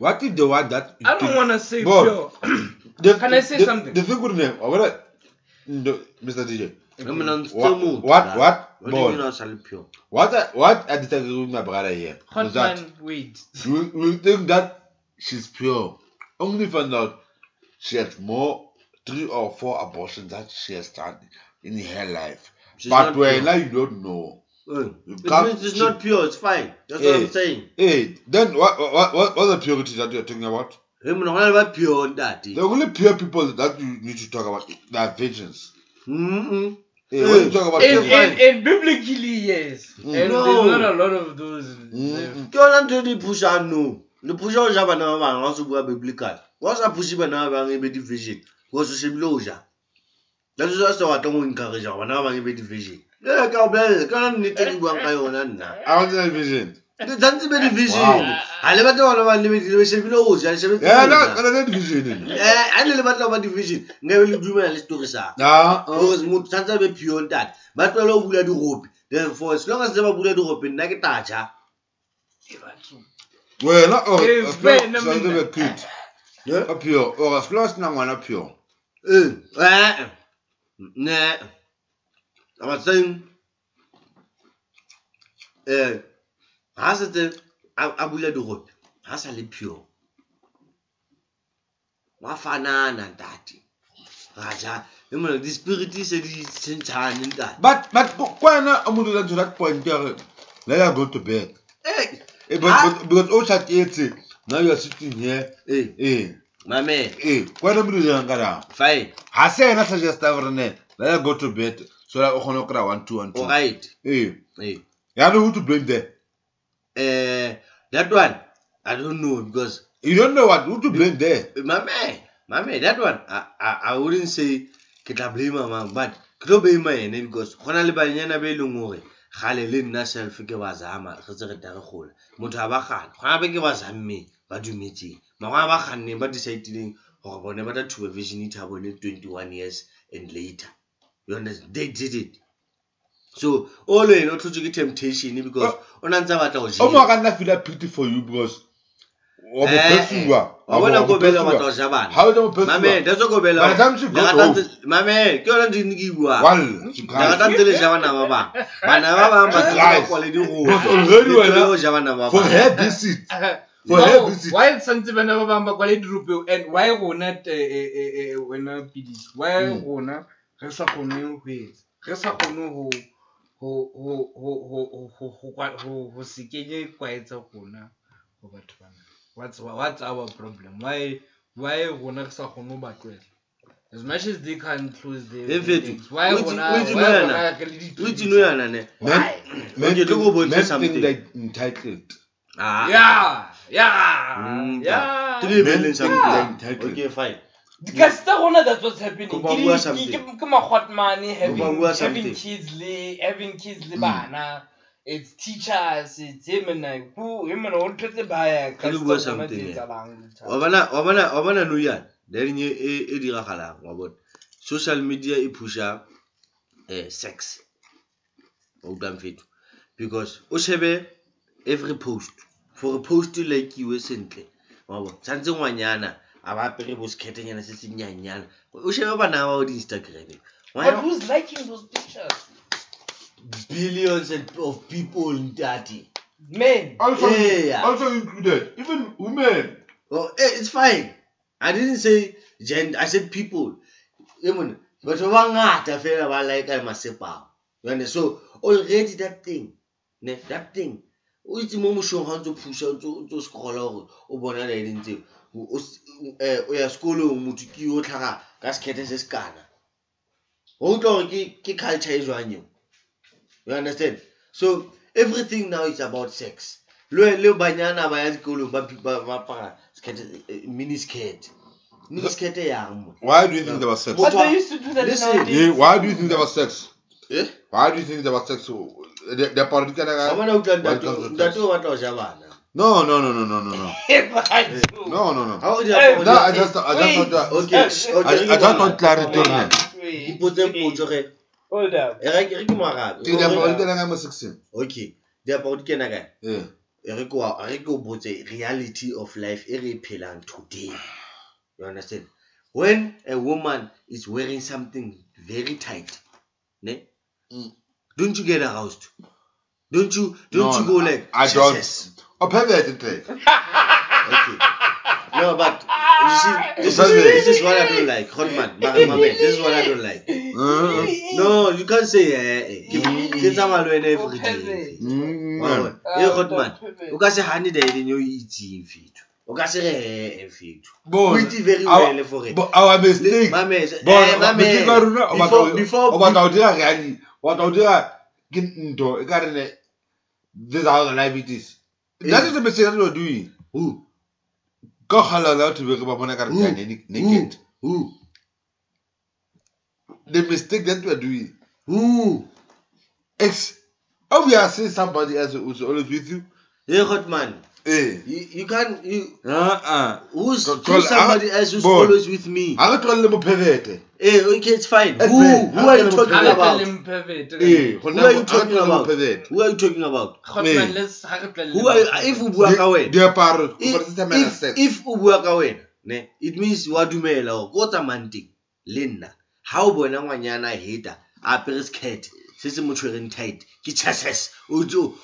what if the one that I don't want to say Boy. pure. The- Can I say the- something? The thing with them, I wanna, no, Mr. DJ. I mean, I'm still What? moved, What? nah. What? What do you mean Bon. I'm still pure? What? I, what I disagree with my brother here is that Hotman, wait. you, you think that she's pure. Only find out she has more three or four abortions that she has done in her life. She's but not when pure. you don't know. It can't- means it's not pure, it's fine. That's what I'm saying. Hey, then what what what what are the purity that you're talking about? Hey, man, what about pure daddy? The only pure people that you need to talk about are virgins. Mm-hmm. Hey, when you talk about And, virgins, and, and biblically, yes. Mm. And No. there's not a lot of those. Mm. ke yona ntho e di pushang no le pusha ho ja bana ba bang ga se bua biblical wa sa pushe bana ba bang e be di-vision because o shebile o ja that is why se batlang ho encourage gore bana ba bang e be di-vision Kaya ka blal, kana nitigibwang kayo nan na. Ako na vision. Zanzibar division. Hale bato wala ba limit division bilo uzi. Hale sebe. Eh na kana na division. Eh hale le bato ba division. Nga le duma le story sa. Ah. Because mo tsanza be pure that. Bato lo bula di rope. Therefore as long as they ba bula di rope nna ke tacha. Wena o. Zanzibar kid. Ne? Apio. Ora flash na ngwana. Eh. Eh. Ramazan, euh, äh, abula d'Europe, hasa le pure. Wafanana ntate. Raja, emona dispiriti se di sentane ntate. But but kwana umuntu la ntola point there. Let her go to bed. Hey. hey but, ah. but because all chat yet now you are sitting here. Hey. Hey. My man. Hey, kwana umuntu la ngara. Fine. Hasa na suggest gore ne. Let her go to bed. So that I'm going to one, two, and two. alright Eh, eh. you know who to blame there. uh, that one i don't know because You don't know what, who to blame there. my man, that one, I, I, I wouldn't say ke tla blame mang but ke tlo blame ene because go na le banyana be e leng gore gale le nna self ke ba zama ge tse re ta re gola motho a ba gana go na be ke ba zammeng ba dumetseng a ba ganneng ba decidileng gore bone ba tla thuba vision ita bone twenty-one years and later You understand? They did it. So always not to get temptation because oh. onanza batla go jela. Omo ka nna feel that pity for you because wa mo eh, pesiwa. Wa bona go bela batla go ja bana. Ha o mo. Mame, that's go bela. Ba tsamshi go. Mame, ke yona ndi ke bua. Wal. Ga ga tantele ja bana ba bang. Bana ba bang ba tla kwa le di For her this. For her this. Why santse bana ba bang ba kwa le and why rona eh eh eh, eh, eh wena pidi. Why hmm. rona? Mm sa kgone ho etsa re sa kgone ho ho ho ho ho ho ho ho kwa- ho ho se kenye kwaetsa rona ho batho bana what's what's our problem why why rona re sa kgone ho ba tlohela as much as they can close their Eh, Fethu, legs, why o itse- rona o itse why nou rona yana? re le O itse di nou yana, ne? why Men Okay, look over think, to men something. think they're entitled. Ah. yeah yeah Mm, yeah Ke le Men beleng think something. they're entitled. Okay, fine. Because tsa rona that's what's happening. Ke ba di- bua ke- something. ke- ke makgwatmane having kids le having kids le Mm. bana. It's teachers, it's him and. Who him and all tse baya. Ke le bua something, wa bona wa bona wa bona nou yana daring e e- e diragalang wa bona social media e pusha eh sex utlwang fetho because o shebe every post for a post like iwe sentle wa bona tshwanetse ngwanyana a ba apere bo sekhetenyana se senyanyana o shebe bana ba o di-instagram But who's liking those pictures? billions of people ntate Men. Also, Yeah. also included, even women. Oh, eh, it's fine. I didn't say gender. I said people. Even batho ba bangata fela ba like masepao. You understand? So already that thing, ne, that thing. O itse mo moshong ha o phusha o ntso o ntso scrolla hore o bona di eng tseo. O eh, ya sekolong motho ke yo tlhaga ka sekhethe se se kana. Ho utlwa hore ke culture e jwang eo. You understand? So everything now is about sex. Le le banyana ba ya dikolong ba ba apara skirt eh, mini skirt. Mini skirt e yang mo. Why do you think there was sex? What- they used to do that Listen. Yeah, why do you think there was sex? Eh? Why do you think there was sex? The, the political Ba bona utlwa Why ntate ntate o batla ho ja bana. No, no, no, no, no, no, no. No, no, no. Ha o di Hey, No, I just, I just want to, Okay, Eh, okay. I, I just want clarity on Wait, that. wait, Ipotse wait. potso ge. Hold up. E re ke re ke mo arabe. The political I'm 16. Okay. Diaparo di kena kae? Yeah. E re ke wa e re ke o botse reality of life e re phelang today. You understand? When a woman is wearing something very tight, Ne? Mm. Don't you get aroused? Don't you don't No, you go I- like I "Yes, don't. yes." Oh, pervert, Trey. Okay. No, but you see, this is, Pervert. this is what I don't like. Hotman, my, my man, this is what I don't like. Uh, No, you can't say eh. eh. Ke- ke tsamaya le wena every day. mm, Wa bona? Eh, Hotman, o ka se hane dialeng eo e itseng fetho. O ka se re eh, eh, fetho. O Bona, itse very our- well for it. bo- our mistake. Mamela, Bona, eh, mamela. mistake ya rona, o batla Before- ho- before- o batla ho dira reali- o batla ho dira ke ntho e ka re ne this is how the life it is eh. that is the mistake that we are doing Who? ka kgalala batho be re ba bona ka re they are naked- naked Who? the mistake that we are doing Who? It's obviously somebody else who's always with you. Hey, Hotman, You, you can't, you, Uh-uh. who's, who's somebody else who's boy. always with me? Ha re tlohelle mophevete. Hey, okay, it's fine. Eh, Who? Who are you talking about? Who are you mo- ha re talking about? Who are you talking about? Hotman, let's- ha re tlele Who are you, if o bua ka wena, diaparo, go if, if, if o bua ka wena, ne, it means wa dumela ko tsamayang teng le nna ha o bona ngwanyana a heta a apere skirt se se mo tshwereng tight ke chases, o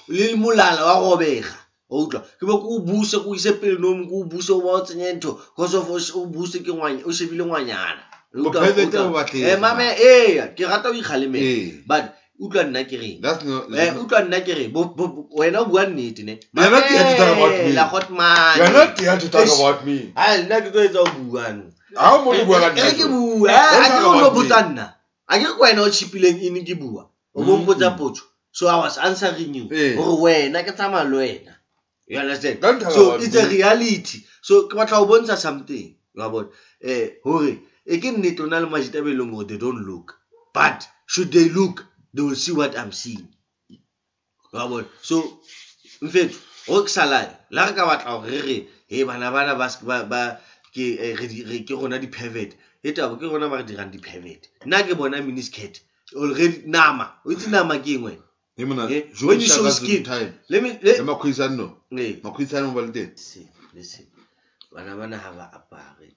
le molala wa robega o utlwa ke be ko o buse ko ise pele no ko o buse o ba o tsenye ntho because of o sh- o buse ke ngwanya o shebile ngwanyana O utlwa- Bophevete utlwa- bo batleng, Eh, mame eya ke rata o ikgalemela Eh. but utlwa nna ke reng That's not. Eh, utlwa nna ke re bo- bo- bo- wena o bua nnete ne You are not here to talk about me. Mamela, Hotman. You're not here to talk Eish. about me. Hai, nna ke tlo etsa ho bua no. Ha o motho o bua ka Eh, ke nna. bua Don't a talk ke o no about botsa me. nna a ke re wena o chipileng in ke bua o bo Mm. mpotsa potso so i was answering you Eh. gore wena ke tsamaya le wena you understand? Don't talk so about it's a reality. So ke batla go bontsha something wa bona eh hore e ke nnete o na le majitabe leng gore they don't look. But should they look they will see what i'm seeing. Wa bona so mfeto o ke salae la re ka batla gore re re he bana bana ba ba ba ke eh, re- ke rona di-pervert. E tabo ke rona ba re dirang di-pervert. Nna ke bona miniscat already nama. O itse nama ke eng wena When you shaka show some skin. time. let me Le let, makhwisano. Makhwisano ba le teng. listen listen. Bana bana ha ba apare.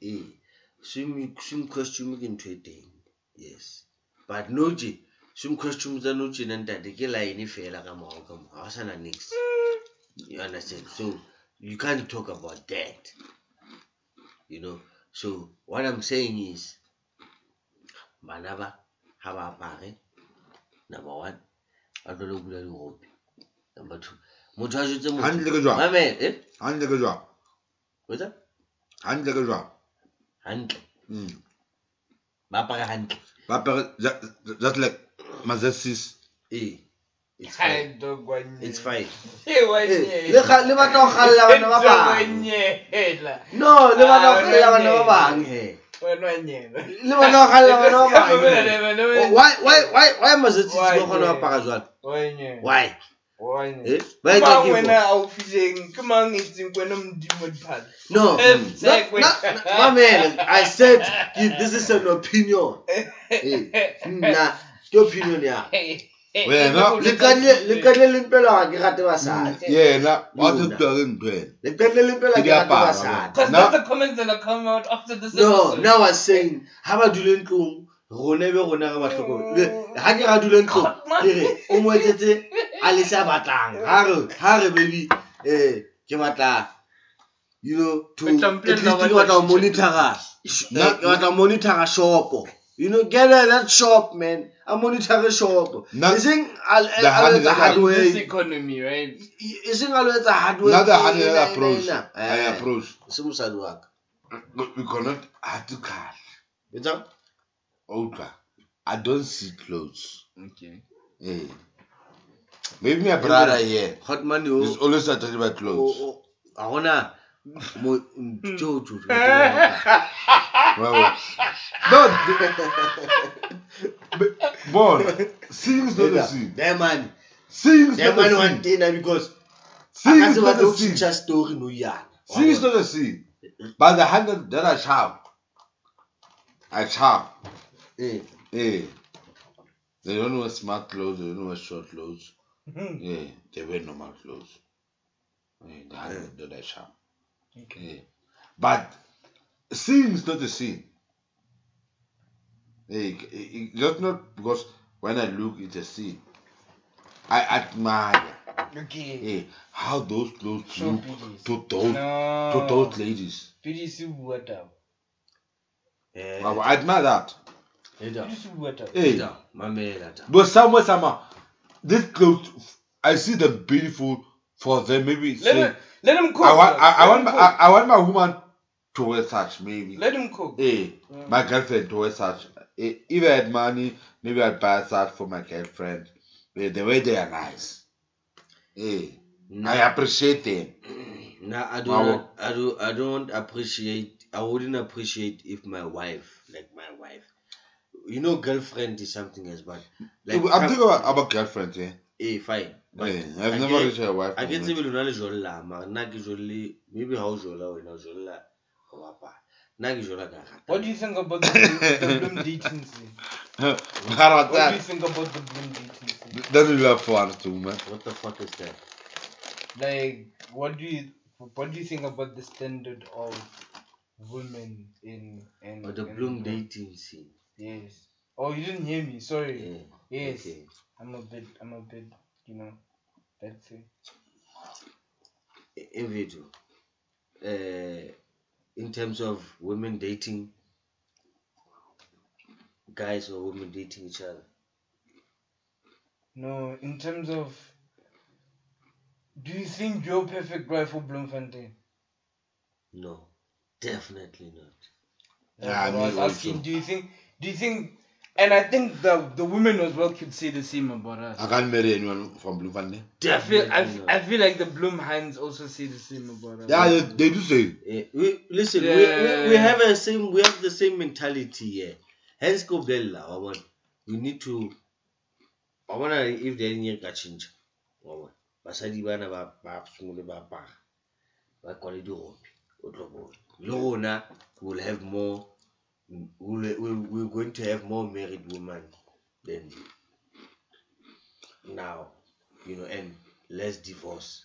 Swim swim costume ke ntho e teng. Yes. But no je swim costume tsa no tjena ntate ke line fela ka morao ka morao ha sana nix you understand? So you can't talk about that. You know? So what i'm saying is bana ba ha ba apare number one ba tlo le bula dirope number two motho a jetse motho Hantle ke jwang? mamela eh Hantle ke jwang? wetsa Hantle ke jwang? hantle Mm. ba apara hantle Ba apere ju- ju- just like Mazessis. ee it's Hai, fine dog, wanye. it's fine Eh, wanye. Eh, le ga- le batla ho kgalla bana ba Dog, bang wanyela. no le batla ho Ah, kgalla bana ba wanyela. bang Bueno, ñero. No, no, jalo, no, Why, why, why, why must it go on a parasol? Why? Why? Eh? Why do you go? au fishing, come on, it's in when I'm demon pad. No, no, my man, I said, this is an opinion. eh, hmm, nah, your opinion, yeah. Wena- le qadile le qadile le mpela ga ke rate basadi Yena, wa Yona. tsotwa ke ntho ena. le qadile le mpela Ke ke rate diaparo, basadi Because No. that's the comments that are coming out after this no episode. now i was saying ha ba dule ntlong rona ebe rona re ba tlhokomele ha ke ra dule ntlong ke re o mo etsetse a le se a batlang ha re ha re baby eh ke batla you know to Wait, at I'm playing least the ke one batla ho that- monitora sh- Na- eh, ke batla ho monitora shopo you know get her that shop man a monitor shop Na- e seng a The a lo honey etsa that I- In this economy, right? e seng a lo etsa hardware Another ena, honey ena, approach. ena. I approach. se mosadi wa ka We cannot article. Etsa? Outra. I don't see clothes. Okay. Eh. Maybe my brother here hotman yo is always attached by clothes. o- o- ga gona mo tšeo tšo- tšo- Well, no, Bon, seeing is not the scene. Diamond. Seeing is not Diamond the wa scene. ntena because a Seeing ka is se not batle the go scene. teacher story nou yana Seeing is not the scene. But the hundred that I sharp. I sharp. Eh, Eh. They don't wear smart clothes, they don't wear short clothes. Mhm. Yeah, they wear normal clothes. Eh, the hundred that I sharp. Okay. But seeing is not the scene. Hey, it- it- just not because when I look, it's a scene. I admire Okay. eh, how those clothes Show look PDs. to those No. to those ladies. PDC what up? Eh, Wow, I admire that. Eda, PDC what? Hey, Eda, mamela ta. but somewhere, somehow, these clothes, I see them beautiful for them. Maybe Let say, him let him cook. I want, I, I want, my. I, I want my woman to wear such. Maybe. Let him cook. Hey, Mm. my girlfriend to wear such. Eh, If I had money, maybe I'd buy such for my girlfriend. Eh, The way they are nice. Hey, I appreciate them. Nah, I Wow. don't, I don't, I don't appreciate. I wouldn't appreciate if my wife, like my wife, you know, girlfriend is something else, but like, I'm thinking about, about girlfriend, Eh? Eh, fine. Eh, I've never reached a wife. I get moment. tsebe lona le jolla mara nna ke jolle maybe ha o jolla wena o jolla go bapala nna ke jolla ka rata What do you think about the Bloem, the Bloem dating scene? What do you Garata. think about the Bloem dating scene? That will have fun too, man. what the fuck is that Like, what do you what do you think about the standard of women in in, or the in Bloem dating scene Yes. Oh, you didn't hear me. Sorry. yeah Yes. okay I'm a bit. I'm a bit. You know. That's it. in video uh in terms of women dating guys or women dating each other No, in terms of. Do you think you're perfect guy for Bloemfontein? no definitely not Yeah, That's what I was asking. also. Do you think? Do you think? And I think the the women as well could say the same about us. I can't marry anyone from Bloemfontein. I feel. definitely I, f- not. I feel like the Bloom Hines also say the same about us. Yeah, they, they do say. Eh, we listen we, Yeah. we, we have a same we have the same mentality here hence go bella wa bona we need to wa bona if there any ka change wa bona basadi bana ba ba simole ba apara ba kwale dirope o tlo bona le rona we will have more we we we're going to have more married women than now you know and less divorce.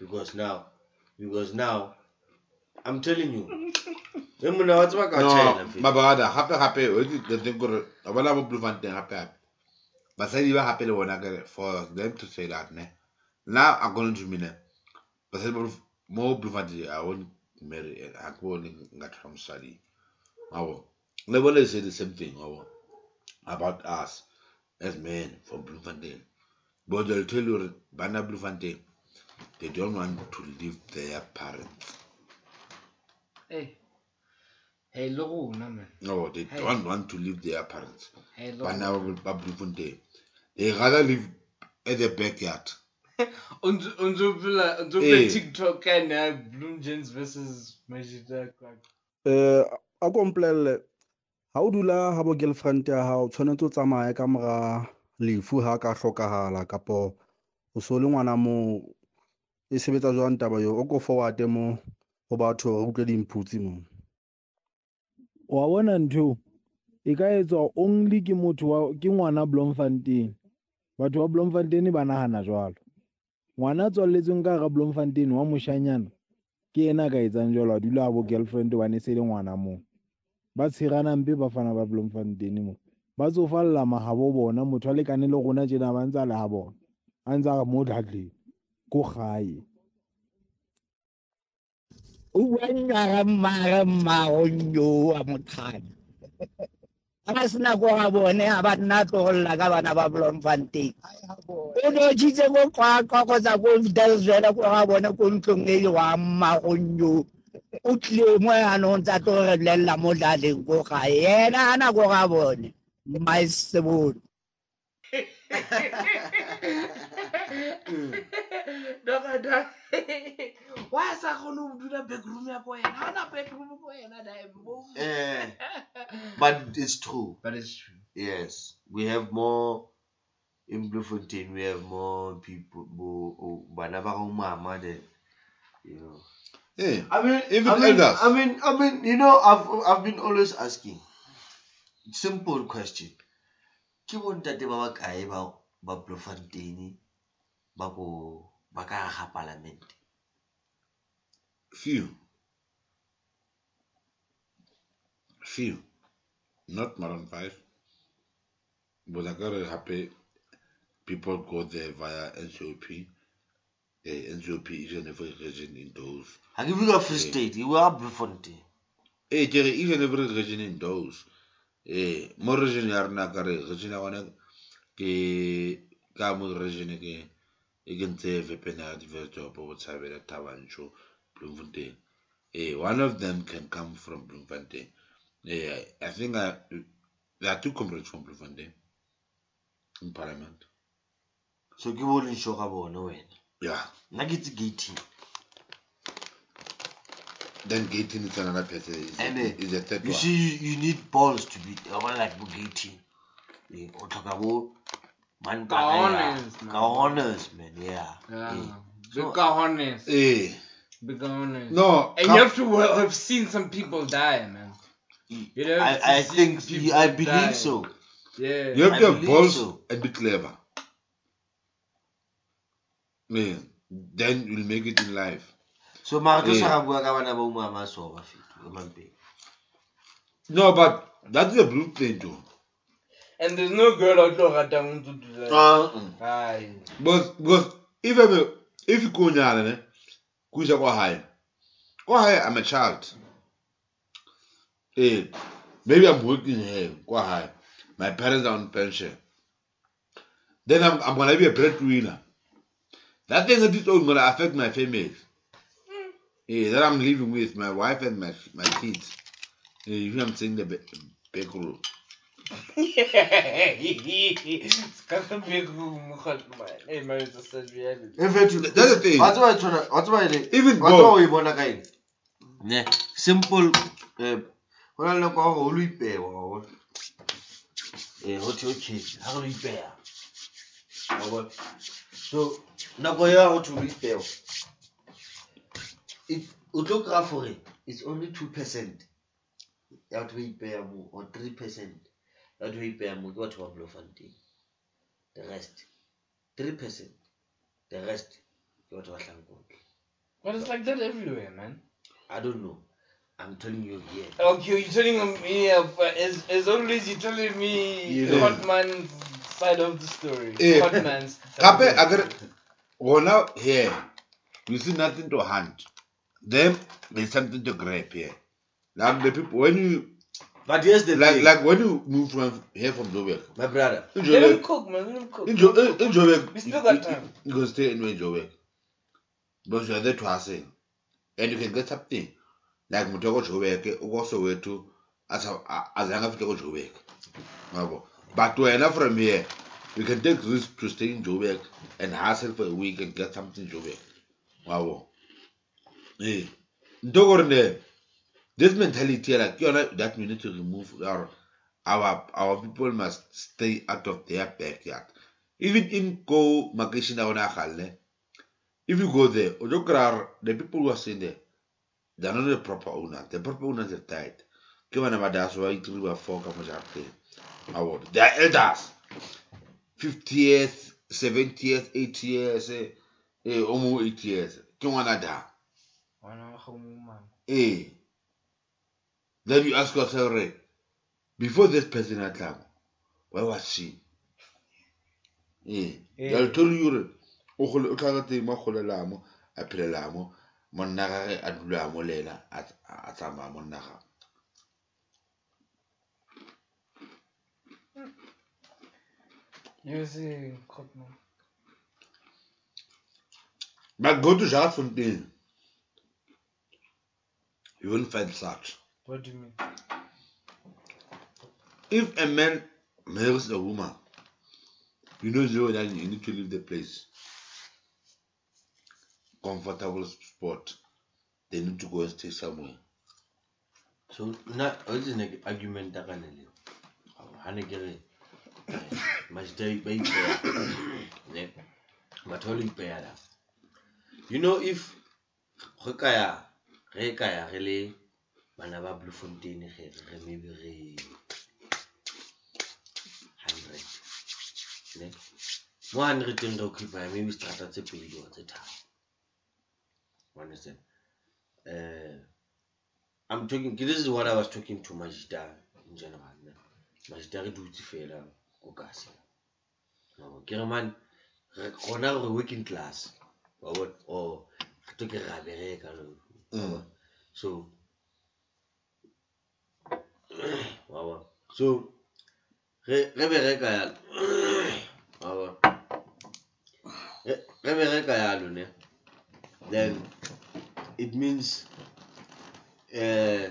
Because now because now I'm telling you. E mona wa tseba ka No, China fela. mabagada gape gape o itse the thing gore o bona mo Bloemfontein gape gape basadi ba gape le bona kere for them to say that ne. Now according to me ne basadi ba Bloem- mo Bloemfontein I won't marry ga ke bone nka thola mosadi abo le bone they say the same thing abo about us as men from Bloemfontein but they'll tell you bana Bloemfontein they don't want to leave their parents eh. Hey. Hey, le rona man. no they Hey. don't want to leave their parents Hey, le bana rona. ba ba Bloemfontein they rather live at the backyard Unzo unzo phela unzo Eh. phela TikTok kana uh, Bloom Gens versus Majida Kwak. Uh, a ko mpolelele ha o dula ha bo girlfriend ya hao tshwanetse o tsamaye ka mora lefu ha ka hlokahala kapo o so le ngwana moo e sebetsa jwang taba eo? O ko forward mo ho batho re utlwe dimphutsi moo. Wa bona ntho e ka etswa only ke motho wa ke ngwana Bloemfontein. Batho ba Bloemfontein ba nahana jwalo. Ngwana a tswalletsweng ka hara Bloemfontein wa moshanyana ke yena a ka etsang jwalo a dula a bo girlfriend hobane se le ngwana moo ba tshirana mpe bafana ba Bloemfontein moo ba tsofalla mahabo bona motho a lekane le rona tjena ba ntse a le ha bona a ntse a mo dladleng ko gae o buanyara mmare mmagonyo wa mothana a se nako ga bone ga ba nna tlogolla ka bana ba blomfontein o notšhitse ko kwakwa kgotsa ko delsvele ko ga bone ko ntlong e le wa mmagonyo o tlile mo yanong tsa tlo re lelela mo tlaleng ko gae yena a nako ga bone mmaesebone Dokada. Why sa kgone ho dula bedroom ya ko wena? Ha ona bedroom ko wena da embo. Eh, but it's true But it's true. yes we have more in Bloemfontein we have more people bo oh, bana ba go mama than you know hey I mean, Even I mean, elders. I mean, I mean, you know, I've I've been always asking. Simple question. Ke bo ntate ba bakae ba ba Bloemfontein ba go ba ka ga parliament? few few not more than five but I got happy people go there via NCOP. Eh, NCOP each and every region in those. ha ke bua free state you are bloemfontein. Eh, kere each and every region in those. Eh, mo region ya rena ka re region ya gona ke ka mo region ke e ke ntse vepena diverto po botshabela tabancho bloemfontein. Eh one of them can come from bloemfontein. Eh i think I, there are two comrades from bloemfontein in parliament. So ke bo lensho ka bone wena yeah nna ke tse gating then gating is another person is, And, uh, is a third you one see you, you need balls to be I want like bo gating Eh, o tlhoka bo man Cojones, man. Cojones, man yeah Yeah. Eh, Big So- cojones. eh Big cojones. no And you have to well, have seen some people die, man. You have I, to I see think people I believe die. so Yeah. You have I to have believe balls so. and be clever. Man, then you'll make it in life. so mara tlo Eh. sa ga bua ka bana ba umo a maso ba fete No, but that's the blue thing too. And there's no girl out there that wants to do that. Uh-uh. Aye. Because because if I'm a, if you go nyala ne, kuja kwa high. Kwa high I'm a child. Eh, maybe I'm working here. Kwa high. My parents are on pension. Then I'm I'm gonna be a breadwinner. That thing at its own gonna affect my family. Eh, that I'm living with my wife and my my kids. Eh, you hear I'm saying the ba- back room. Ska ka big room, God, man. Hey, man, it's a sad reality. fethu That's the thing. wa tseba tshwana wa tseba ele Even wa tseba God. o bona ka eng ne simple eh go na le kwa go lo ipewa wa eh go the okay ha go lo ipewa wa bona so nako ya go lo ipewa it o tlo kry gore it's only two percent. Ya batho ba ipeya mo or three percent. Ya batho ba ipeya mo ke batho ba bloemfontein the rest three percent. The rest ke batho ba tlhankotle But it's like that everywhere, man. i don't know. I'm telling you here Okay, you're telling me, uh, but as, as always, you're telling me Yeah. the hot man's side of the story. Eh. Hot man's side. Gape, of agar- story. Well, now here, you see nothing to hunt. Them, there's something to grab here. Like the people, when you, but here's the like, thing like when you move from here from Joburg, my brother in Let him cook, man. Let him cook. in, jo- in, in Joburg, We still got time. You, you can stay anywhere in Joburg. Because you're there to hustle. And you can get something. Like Mutoko Joburg, also way to, as a, as a Mutoko Joburg. Mabo. But to enough from here, you can take risk to stay in Joburg and hustle for a week and get something in Joburg. Wow. Re this mentality like you know that we need to remove our our our people must stay out of their backyard. Even in go makeshina ona galle. If you go there, the people who are staying there, they're not the proper owners. The proper owners have died. Ke bana ba daso ba itiri ba four ka mo jarateng. Wa bona. They are elders. 50 years, 70 years, 80 years, eh, eh, o mongwe 80 years. Ke ngwana da. Why not home, man? Eh. Then you ask yourself, right, before this person had come, where was she? Eh. Eh. They'll tell you, right, o gole- o tla ka teng mo a golelang mo, a phelelang mo, monna ga ge a dula mo le ena, a a tsamaya monna ga. You see, cook, man. But go to Jaarfontein. You won't find such. What do you mean? If a man marries a woman, you know zero that you need to leave the place. Comfortable spot. They need to go and stay somewhere. so nna o itse ne ke argument ya ka ne leo ga re majita ipeya ne batho ba you know if go kaya ge e kaya re le bana ba bloemfontein ge re re maybe re hundred ne? Mo hundredeng re occupya maybe strata tse pedi or tse tharo understand? Uh, I'm talking this is what I was talking to Majida in general majita re dutse fela ko kasi wa bona? ke re man re gona gore working class wa bona or re to ke re a bereka lo wa Mm. bona? so wa bona so ge ge bereka yalo wa bona Ge- ge bereka yalo ne then it means eh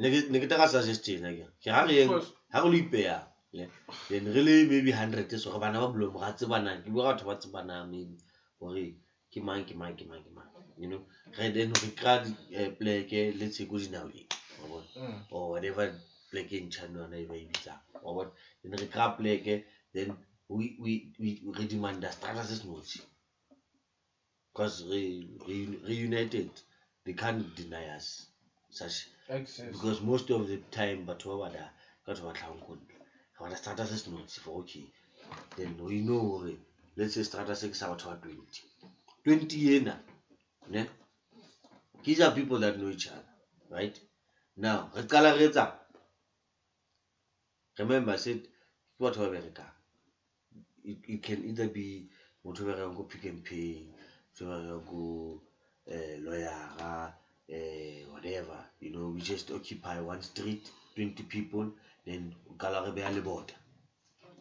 ne ke ne ke tla ka suggest tjena ke ke ha re yeng course. ha re lo ipeya ne then re le maybe hundred so re bana ba bolomo ga tsebanang ke bua batho ba tsebanang maybe gore ke mang ke mang ke mang ke mang you know? Re then re kry eh, pleke let's say ko dinaweng wa bona? Mm. or whatever pleke e ntšhane yona e ba e bitsang wa bona? Then re kry pleke then we we we re demanda strata se se nosi because re united they can't deny us such Access. because most of the time batho ba bada ka batho ba tlhang ko ntle bana strata se se notse for okay. Then we know gore let's say strata se ke sa batho ba twenty. Twenty ena ne? These are people that know each other right? Now re qala re etsa remember I said ke batho ba berekang. It, it can either be motho o berekang ko pick and pay motho o berekang ko eh, lawyera eh, whatever you know we just occupy one street 20 people then o kala re beya lebota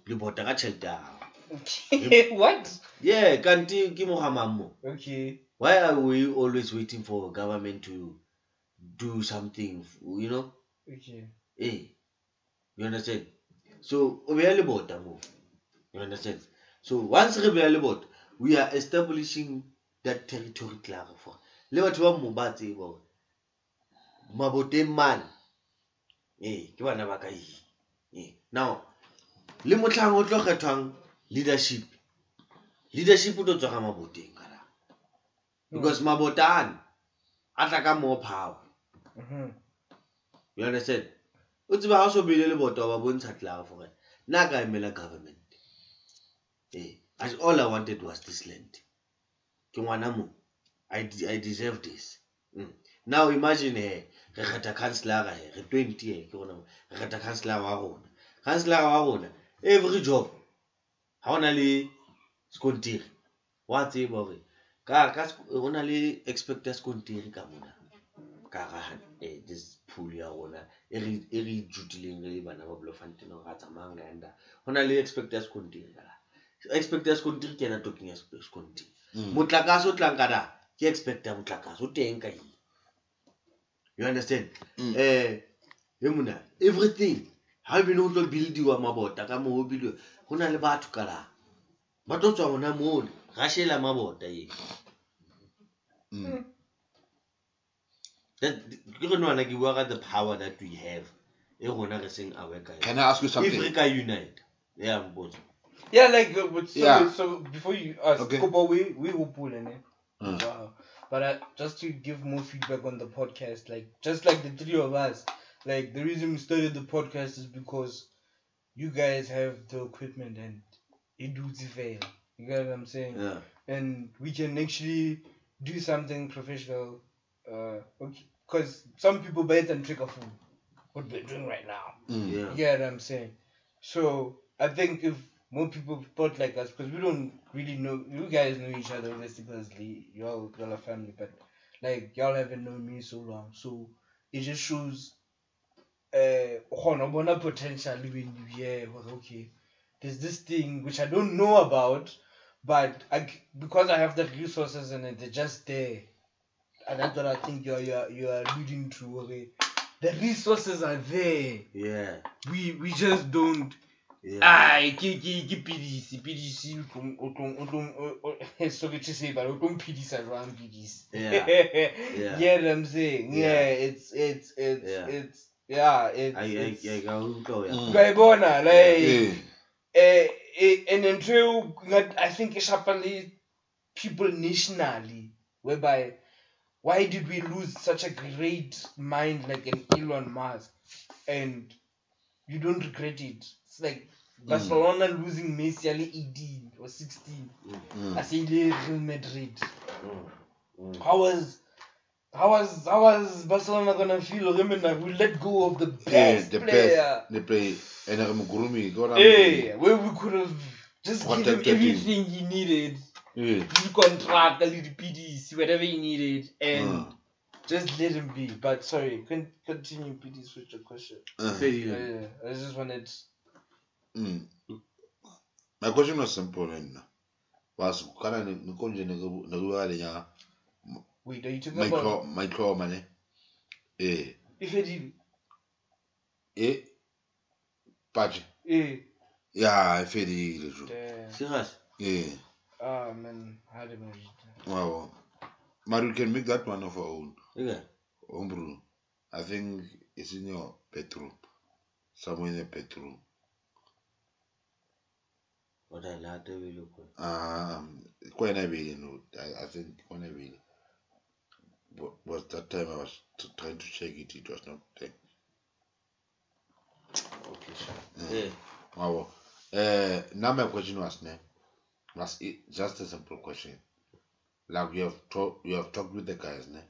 lebota ka tšhelete ya gago what? yeah kante ke mogamang mo Okay. why are we always waiting for government to do something you know Okay. Eh, you understand? So we are lebota mo. You understand? So once re beya lebota, we are establishing that territory klare for. Le batho ba mo ba tseba hore maboteng man. Eh, ke bana ba ka e. Eh, now le motlhang o tlo kgethwang leadership. Leadership o tlo tswa ka maboteng kana. Because mabotane a tla ka more power. Mhm. You understand? o tseba ha o so beile lebota wa ba bontsha tlara for gore nna ka emela government ee as all i wanted was this land ke ngwana mo i, I deserve this mm. now imagine he re kgetha councilora he re twenty he ke gona re kgetha councilora wa rona. Councilora wa rona every job ha go na le skontiri wa tseba gore ka ka go na le expecta skontiri ka mona ka ga eh, this pool ya rona e re e re ithutileng re le bana ba blofontein gore a tsamayang ka yanda go na le expecta skontiri ka ya skontiri ke ena talking ya skontiri Mm. motlakase o tlang ka da ke expecta motlakase o teng ka eng you understand Mm. eh e mona everything ha ebile o tlo buildiwa mabota ka moo o buildiwa go na le batho ka la ba tlo tswa gona mole ga shela mabota e Mm. That- ke re nwana ke bua ka the power that we have e rona re seng aware ka Can. I ask you if something? re ka unite yeah mpotse Yeah, like uh, but so, Yeah. so before you ask, Okay. Kopa, we we will pull in it. Mm. Wow. But uh, just to give more feedback on the podcast, like just like the three of us, like the reason we started the podcast is because you guys have the equipment and it does fail. You get what I'm saying? yeah And we can actually do something professional. Uh, okay, because some people bite and trick a fool. What we're doing right now. Mm. yeah You get what I'm saying? So I think if more people thought like us, because we don't really know, you guys know each other obviously because y'all y'all are family, but like y'all haven't known me so long, so it just shows uh ukghona ubona potential when you hear well, okay there's this thing which I don't know about but I because I have the resources and it, they're just there and that's what I think you're you're you're alluding to okay the resources are there. Yeah. We we just don't ai ke ke ke pidisi pidisi o tlong o o o- o- sorry to say but o tlong phidisa jwang pidisi Yeah. yeah yeah i'm saying yeah, Yeah. it's it's it's Yeah. it's yeah it's, it's ya Mm. uyayibona like Eh. eh eh, and ntho eo i think e shapa people nationally whereby why did we lose such a great mind like an Elon Musk and you don't regret it it's like Barcelona losing Messi at 18 or 16 Mm. as in Real Madrid Mm, mm. how was How was how was Barcelona gonna feel? Remember, we let go of the best the player. best the play and re mogurumi ke ona Hey, where we could have just given him Protected him. everything he needed. Eh, The contract, the little PDs, whatever he needed, and Mm. just let him be. But sorry, con- continue, PDs, with your question. Fedile. Yeah, I just wanted. Mm. my question was simple and was kana nikonje nekuba lenya Wait, are you talking about maitlhoma money. eh if it did? eh paje Eh, ya e fedile jo damn. Serious? eh Ah man, how did I? wow but you can make that one of our own Yeah. Ombru, I think it's in your bedroom. Somewhere in the bedroom. What I like to be look. Um, quite a bit, you know. I, I think quite a bit. But was that time I was t- trying to check it, it was not there. Okay, sure. Yeah. Yeah. Wow. Uh, now my question was, ne, was it just a simple question. Like you have talked, you have talked with the guys, ne.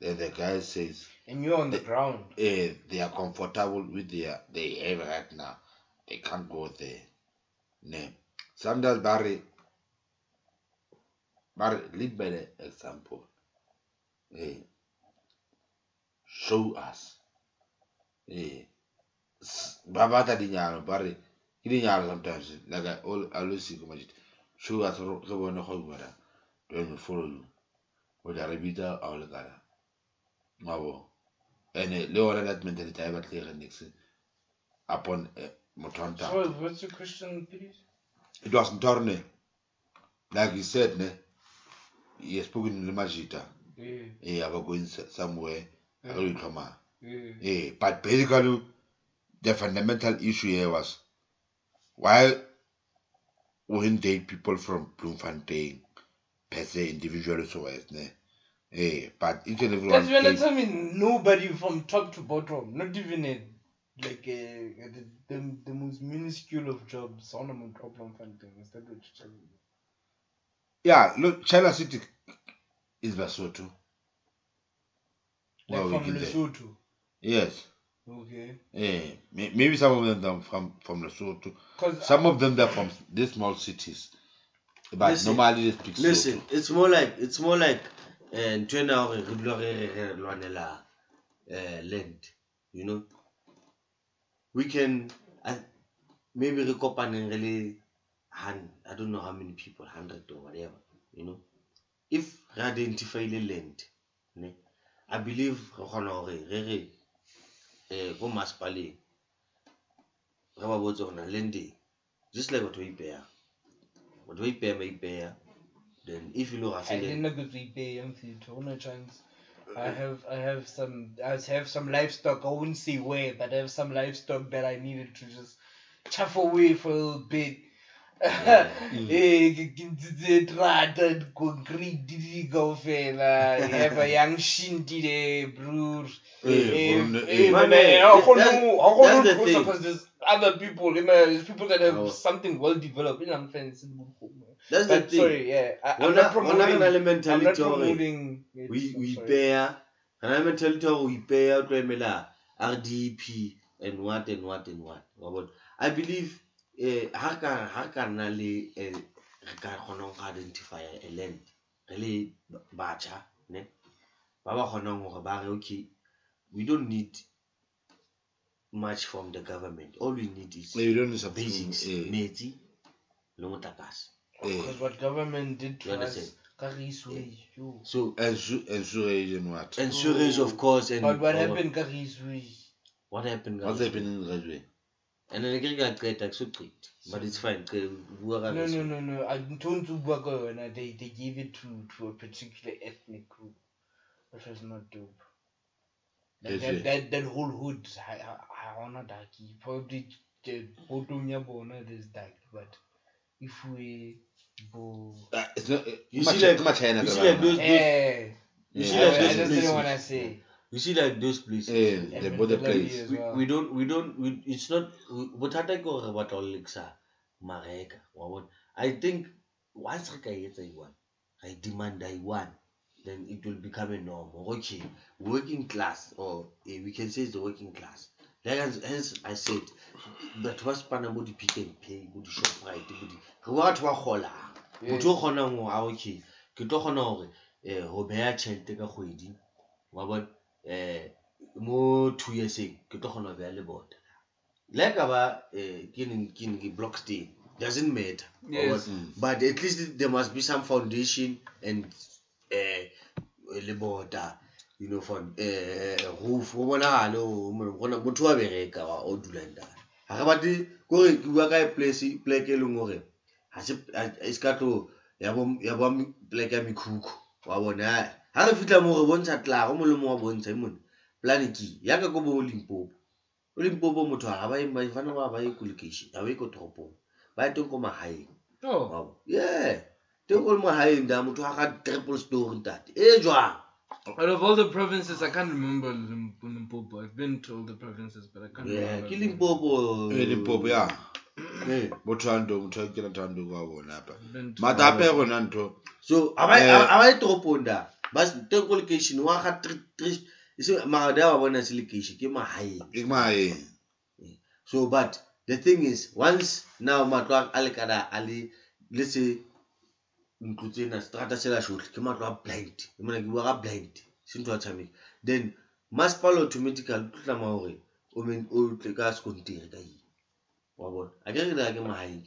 Then the guy says, And you're on the ground. eh, they are comfortable with their they have right now. They can't go there. Ne. Sometimes Barry Barry lead by the example. Eh. Show us. Eh. S- Ba ba ta dinyalo Barry. Ke dinyalo sometimes like I all I always see come Show us re re bone go bua. Then we follow you. O ja re bitsa a o le kana. Mabo. ene le yona that mentality ha e batle re next upon uh, So, what's your question, please? it was ntorne like you said ne? He has spoken le majita Yeah, eh aba going somewhere. Itlhoma yeah. eh but basically the fundamental issue here was why wouldn't date people from Bloemfontein per se individually so as ne? Eh but each and every one That's when I takes- tell me nobody from top to bottom, not even a like a, the, the the most minuscule of jobs on a problem funding. Is that what you're telling me? yeah look China City is Basotho Like Well, we from did. Lesotho. yes Okay. Eh, maybe some of them are from from Lesotho. Because Some of them they're from these small cities. But Listen, normally they speak Listen, Sotho. it's more like it's more like uh, uh, land you know we can uh, maybe re kopaneng re le I don't know how many people hundred or whatever you know. If re identify le land ne I believe re kgona gore re re eh ko masepaleng re ba botse hore na landeng just like batho ba ipeya batho ba ipeya ba ipeya then if you look at I it didn't go to pay young theater, no chance. I have I have some I have some livestock. I wouldn't say where, but I have some livestock that I needed to just chuff away for a little bit. Yeah. Eh, ke- ke ntshitse terata, concrete di kaofela. You have a young shinty there, bro. Eh, Eh, from the- man, Man, that- that's- you- how come that's you the thing. Other people, you know, there's people that have Oh. something well developed. You know, I'm saying, that's the thing sorry, yeah, I, I'm Rona- not promoting. re na le I'm not promoting. we I'm we sorry. ipeya re na le mentality ya hore o ipeya o tlo emela RDP and what and what and what wa I believe eh ha ka ha ka nna le eh, re ka go identify a land re le ne ba ba kgonang hore ba re okay we don't need much from the government all we need is you don't need something. basics eh, metsi le motlakase Because what government did You to us, understand? Kariswe, yo. so ensu- Ensurage and what? and sewage of course and But what our- happened, Kariswe? what happened What's guys? happening in Rajwe? and then ke ka qeta ke so qete but it's fine ke bua ka No, no, no, no. I don't bua ka yona. They they gave it to to a particular ethnic group, which was not dope. Like that, that that whole hood, I I I wanna daki. Probably the bottom ya bona is daki, but if we go, Uh, it's not. You kuma see Chi- like- kuma China you see like those- eh, you see I, like I those just places didn't wanna say. you see like those places Eh, And the border place. as we, well. we don't we don't we, it's not we- bothata ke gore batla go lekisa mareka wa bona i think once re ka etsa i-one ra e demanda i-one then it will become a norm. Okay, working class, or eh, we can say it's the working class. As, as I said, batho ba spana mo di-Pick n Pay bo di-shoprite bo di re ba batho ba kgolang motho o kgonang ho a okay ke tlo kgona hore um ho beha tjhelete ka kgwedi wa um mo two yearseng ke tlo kgona ho beha le bota le ka ba um ke neng ke neng ke block doesn't matter Yes. but at least there must be some foundation and uh, le uniform you know for uh, roof go bonagale gona- motho wa bereka o dulang tane ga re batle kore ke bua ka pleke e leng gore e se ka tlo ya bo ya bo pleke ya mekhukhu wa bona. Ha re fitlha mo re bontsha tla go molemo wa bontsha e mone plane ke ya ka ko bo limpopo. O limpopo motho ga ba ba fana ba ba ye ko location ga ba ye ko toropong ba ye teng ko magaeng Oh, Wow. Yeah. Teng ko le magaeng da motho a triple story ntate e jwang out of all the provinces, I can't remember Lim- Limpopo. I've been to all the provinces, but I can't Yeah, remember. ke limpopo e limpopo ya Eh. bo thando motho a kena thando kwa bona apa I've been to matape gona ntho so a ba Eh. a ba ye toropong da ba s- teng ko location wa ga e se mara ba bona se location ke magaeng e maeng so but the thing is once now matlo a- a lekana a le le se ntlo tsena strata sela sotlhe ke matlo a blind. Mona ke bua ka blind se ntho ya tshameka. Then masepala automatically o tlo gore o tle ka sekontiri ka eng? Wa bona. A ke re dira ke magaeng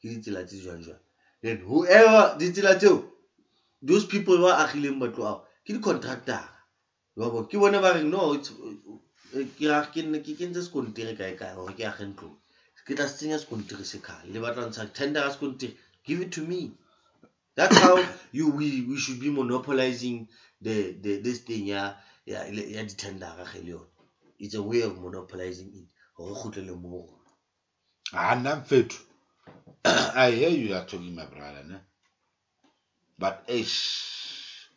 ke ditsela tse jwang jwang? Then whoever ditsela tseo those people ba agileng batlo ao ke di-contractara wa bona. Ke bone ba reng no ke nne- sekontere kae kae gore ke age ntlong? Ke tla se tsenya sekontiri se kgale le batla ntsha tender ya sekontere give it to me that's how you we, we should be monopolizing the, the this thing ya ya le- ya di-tendera ge le yone it's a way of monopolizing it gore kgutlele mo go rona. Ah, nna mfethu i hear you are talking my brother ne? but ish,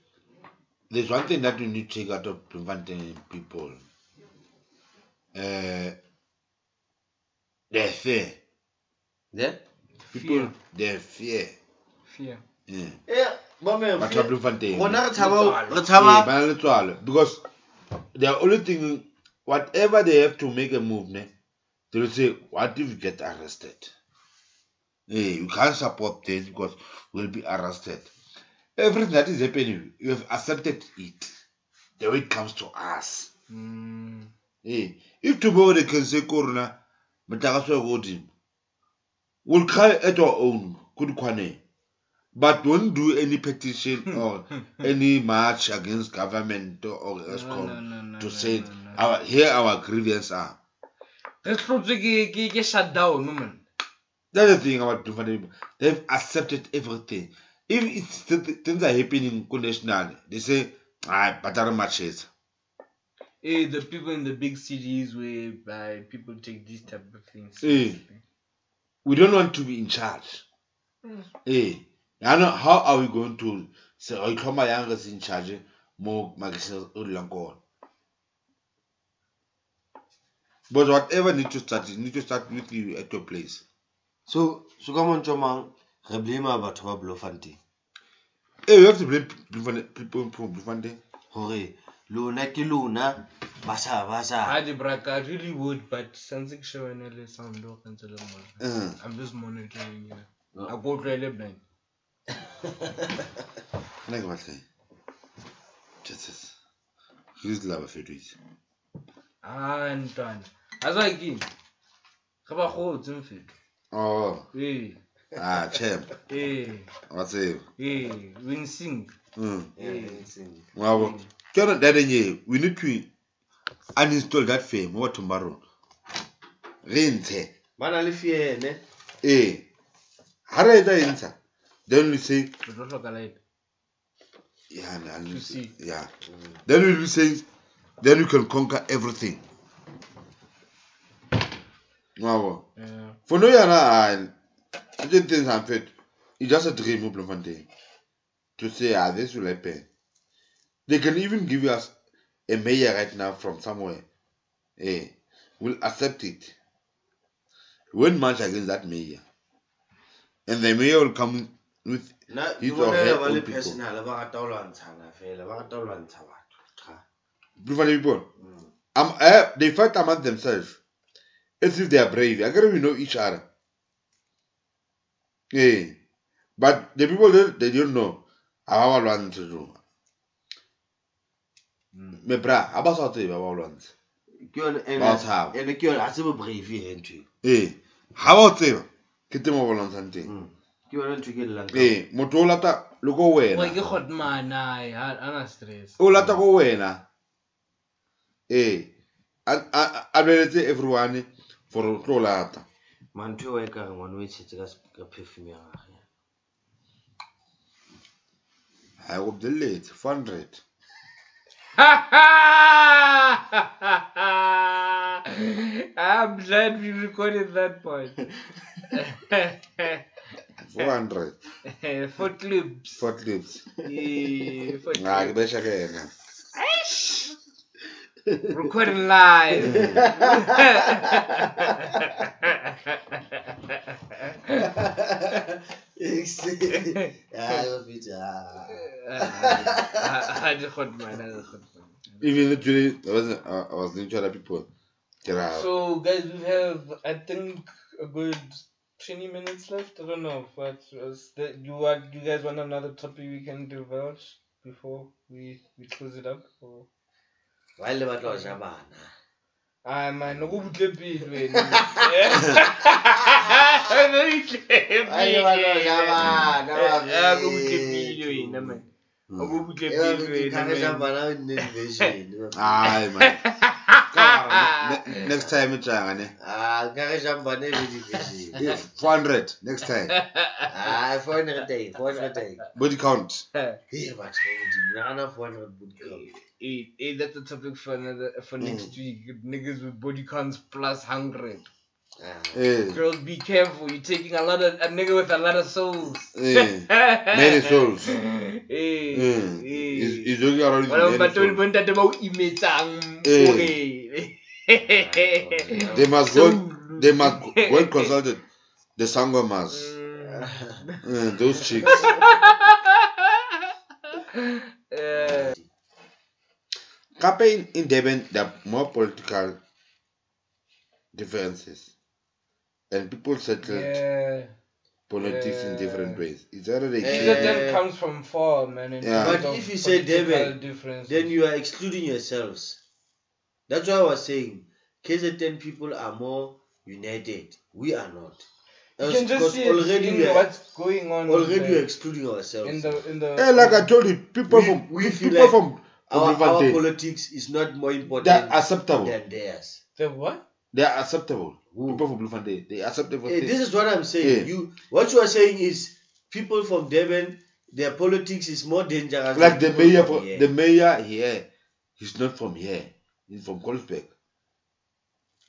there's one thing that we need to take out of preventing people uh, they're fair Yeah? people Fear. they're fair Fear. Yeah. Eh, bo me, batho ba fe- bloemfontein. Rona re tshaba re tshaba ba na le tswalo. Because the only thing whatever they have to make a move ne they will say what if you get arrested? Hey, you can't support this because we'll be arrested. Everything that is happening you have accepted it. The way it comes to us. Mm. hey, if tomorrow they can say corona motlakase wa ko godimo we'll cry at our own ko dikgwaneng but don't do any petition or any march against government or Eskom no, no, no, to say our here our grievance are. That's the thing about Bloemfontein. They've accepted everything. If it's th- things are happening ko national, they say, but are matches. Eh, the people in the big cities where by people take these type of things. Eh. seriously. We don't want to be in charge. Mm. Eh, now, how are we going to say, oh, Oikloma Yang is in charge more magazines oh, or But whatever need to start, it need to start with you at your place. So, so come on, Chomang, re blame about her bluffante. Eh, we have to blame people from bluffante. Hore, Luna, ke lona Basa, basa. ba sa i the brack i really would but something showing a little sound look into the i'm just monitoring you i go to 11 Neka batlay. Jesus. His love of it. Ah, ntwana. Aza ke. Ka ba go tseng fetu. Oh. Eh. Ah, champ. Eh. Wa tseba. Eh, winsing. Mm. Eh, uninstall that fame what tomorrow. Re. Bana le fiene. Eh. Ha re etsa entsha. Then we say, Re tlo hloka light. yeah, nah, To see. yeah. Then we will say, then we can conquer everything. Bo. Yeah. For no yana I certain things happen. It's just a dream of Bloemfontein. To say ah this will happen. They can even give us a mayor right now from somewhere. Eh, we'll accept it. We won't march against that mayor. And the mayor will come with Na, his or her own people. Personal, people. Mm. Um, uh, they fight amongst themselves as if they are brave. I guess we know each other. Yeah. But the people, that they don't know. Abawa lwantshe jo. Me bra, aba sa tsebe abawa lwantshe. Ke yone ene ene ke yone a se bo brave e ntwe. Eh. Ha ba o tseba ke temo ba lwantshang teng. Mm. Ke yona ntho e ke llang ka Eh, motho o lata le ko Oe, ke wena. godmana ai, ha ana stress. O lata ko wena. Eh, a a a beletse everyone for o tlo lata. ma ntho eo wa e ka re ngwane o e tshetse ka sp- ka perfume ya gage Ha go belletse 400. I'm glad we recorded that part. 400. for clips. Four clips. Yeah, for Ah, ke clips. besha. Recording live. Ba fetsa. Ha di godmana, ha di godmana. Even literally, I was uh, I was other people. So, guys, we have, I think, a good 20 minutes left. I don't know. What was the, you want? You guys want another topic we can divulge before we we close it up? Or Ba le batla ho ja bana ah man, go butle pele wena. Ba le batla ho ja bana ba Ah, go be. butle pele wena man. Mm. Ne- next time it's ne. Ah, kare ja bana e be di version 400 next time. Ah, 400 day, 400 day. Body count. Hey, but di nana 400 boot camp. Hey, hey, that's a topic for another for next week. Niggas with body counts plus hundred. Ah. Eh, Girls, be careful. You're taking a lot of a nigga with a lot of souls. eh. Many souls. Hey, Mm. hey. He's, he's looking around with Wala many batho souls. ba ntate ba o imetsang hore- They must go. They must go and consult the, the sangomas. Mm. Eh, those chicks. Eh, Kape in, in Durban, there are more political differences, and people settled yeah. politics in different Yeah. ways. It's already Eh, Because that comes from far, man. Yeah. But if you say political Durban. Then you are excluding yourselves. That's why I was saying KZN people are more united. We are not. You can just because see already in we are, what's going on. already the- we are excluding ourselves. in the in the. Eh, like I told you, people We- from we feel people like from our, our Bloemfontein, politics is not more they important are acceptable. than theirs. the what? They are acceptable. Who? People from Bloemfontein, they are acceptable. Eh, things. this is what I'm saying. Yeah. You what you are saying is people from Durban, their politics is more dangerous. like the than people mayor, from for, the mayor here, he's not from here. He's from Kolsbeck.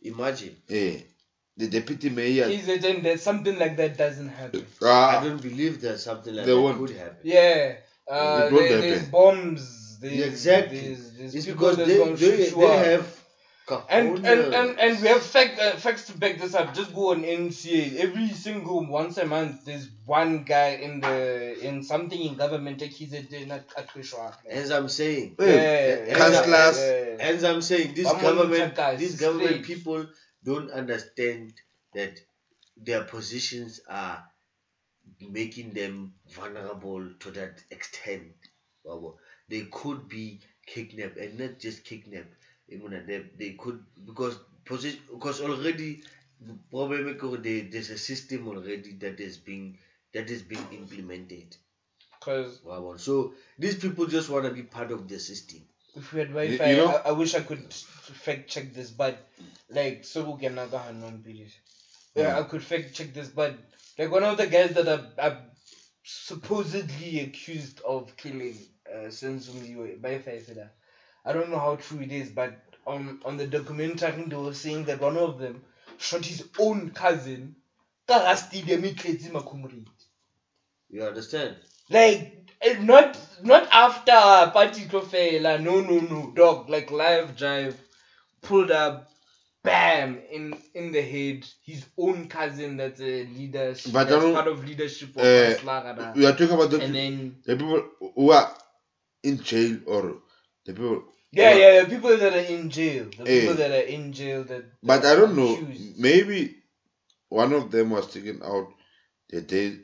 Imagine. Eh, the deputy mayor. KZN, that something like that doesn't happen. I Ah, don't believe that something like They that won't. could happen. Yeah. Uh, It won't there, there's bombs. There's, Exactly. There's, there's It's people because that's they, gonna they, shoot you they up. have And, and, and, and we have fact, uh, facts to back this up. Just go on NCA. Every single once a month, there's one guy in the in something in government that he's a not As I'm saying, eh, councillors. as I'm saying, this government, these government people don't understand that their positions are making them vulnerable to that extent. They could be kidnapped and not just kidnapped. Even they, they could because position because already the problem is that there- there's a system already that is being that is being implemented. Because Wabo. So these people just want to be part of the system. if we had You- Wi-Fi, you know- I, I wish I could fact check this, but like so we can naga hanon please. Yeah, I could fact check this, but like one of the guys that are, are supposedly accused of killing uh, Senzo Meyiwa by Faisala. I don't know how true it is, but on on the documentary they were saying that one of them shot his own cousin. ka hara stadium tletse Makhumuri. You understand? Like eh, not not after party tlo fela. No no no dog like live drive pulled up bam in in the head his own cousin that's a leader But I that's don't- part of leadership of Maslagada. we are talking about the, and then the people who are in jail or the people. yeah who yeah the people that are in jail the Eh. people that are in jail that But I don't know. accused. Maybe one of them was taken out the day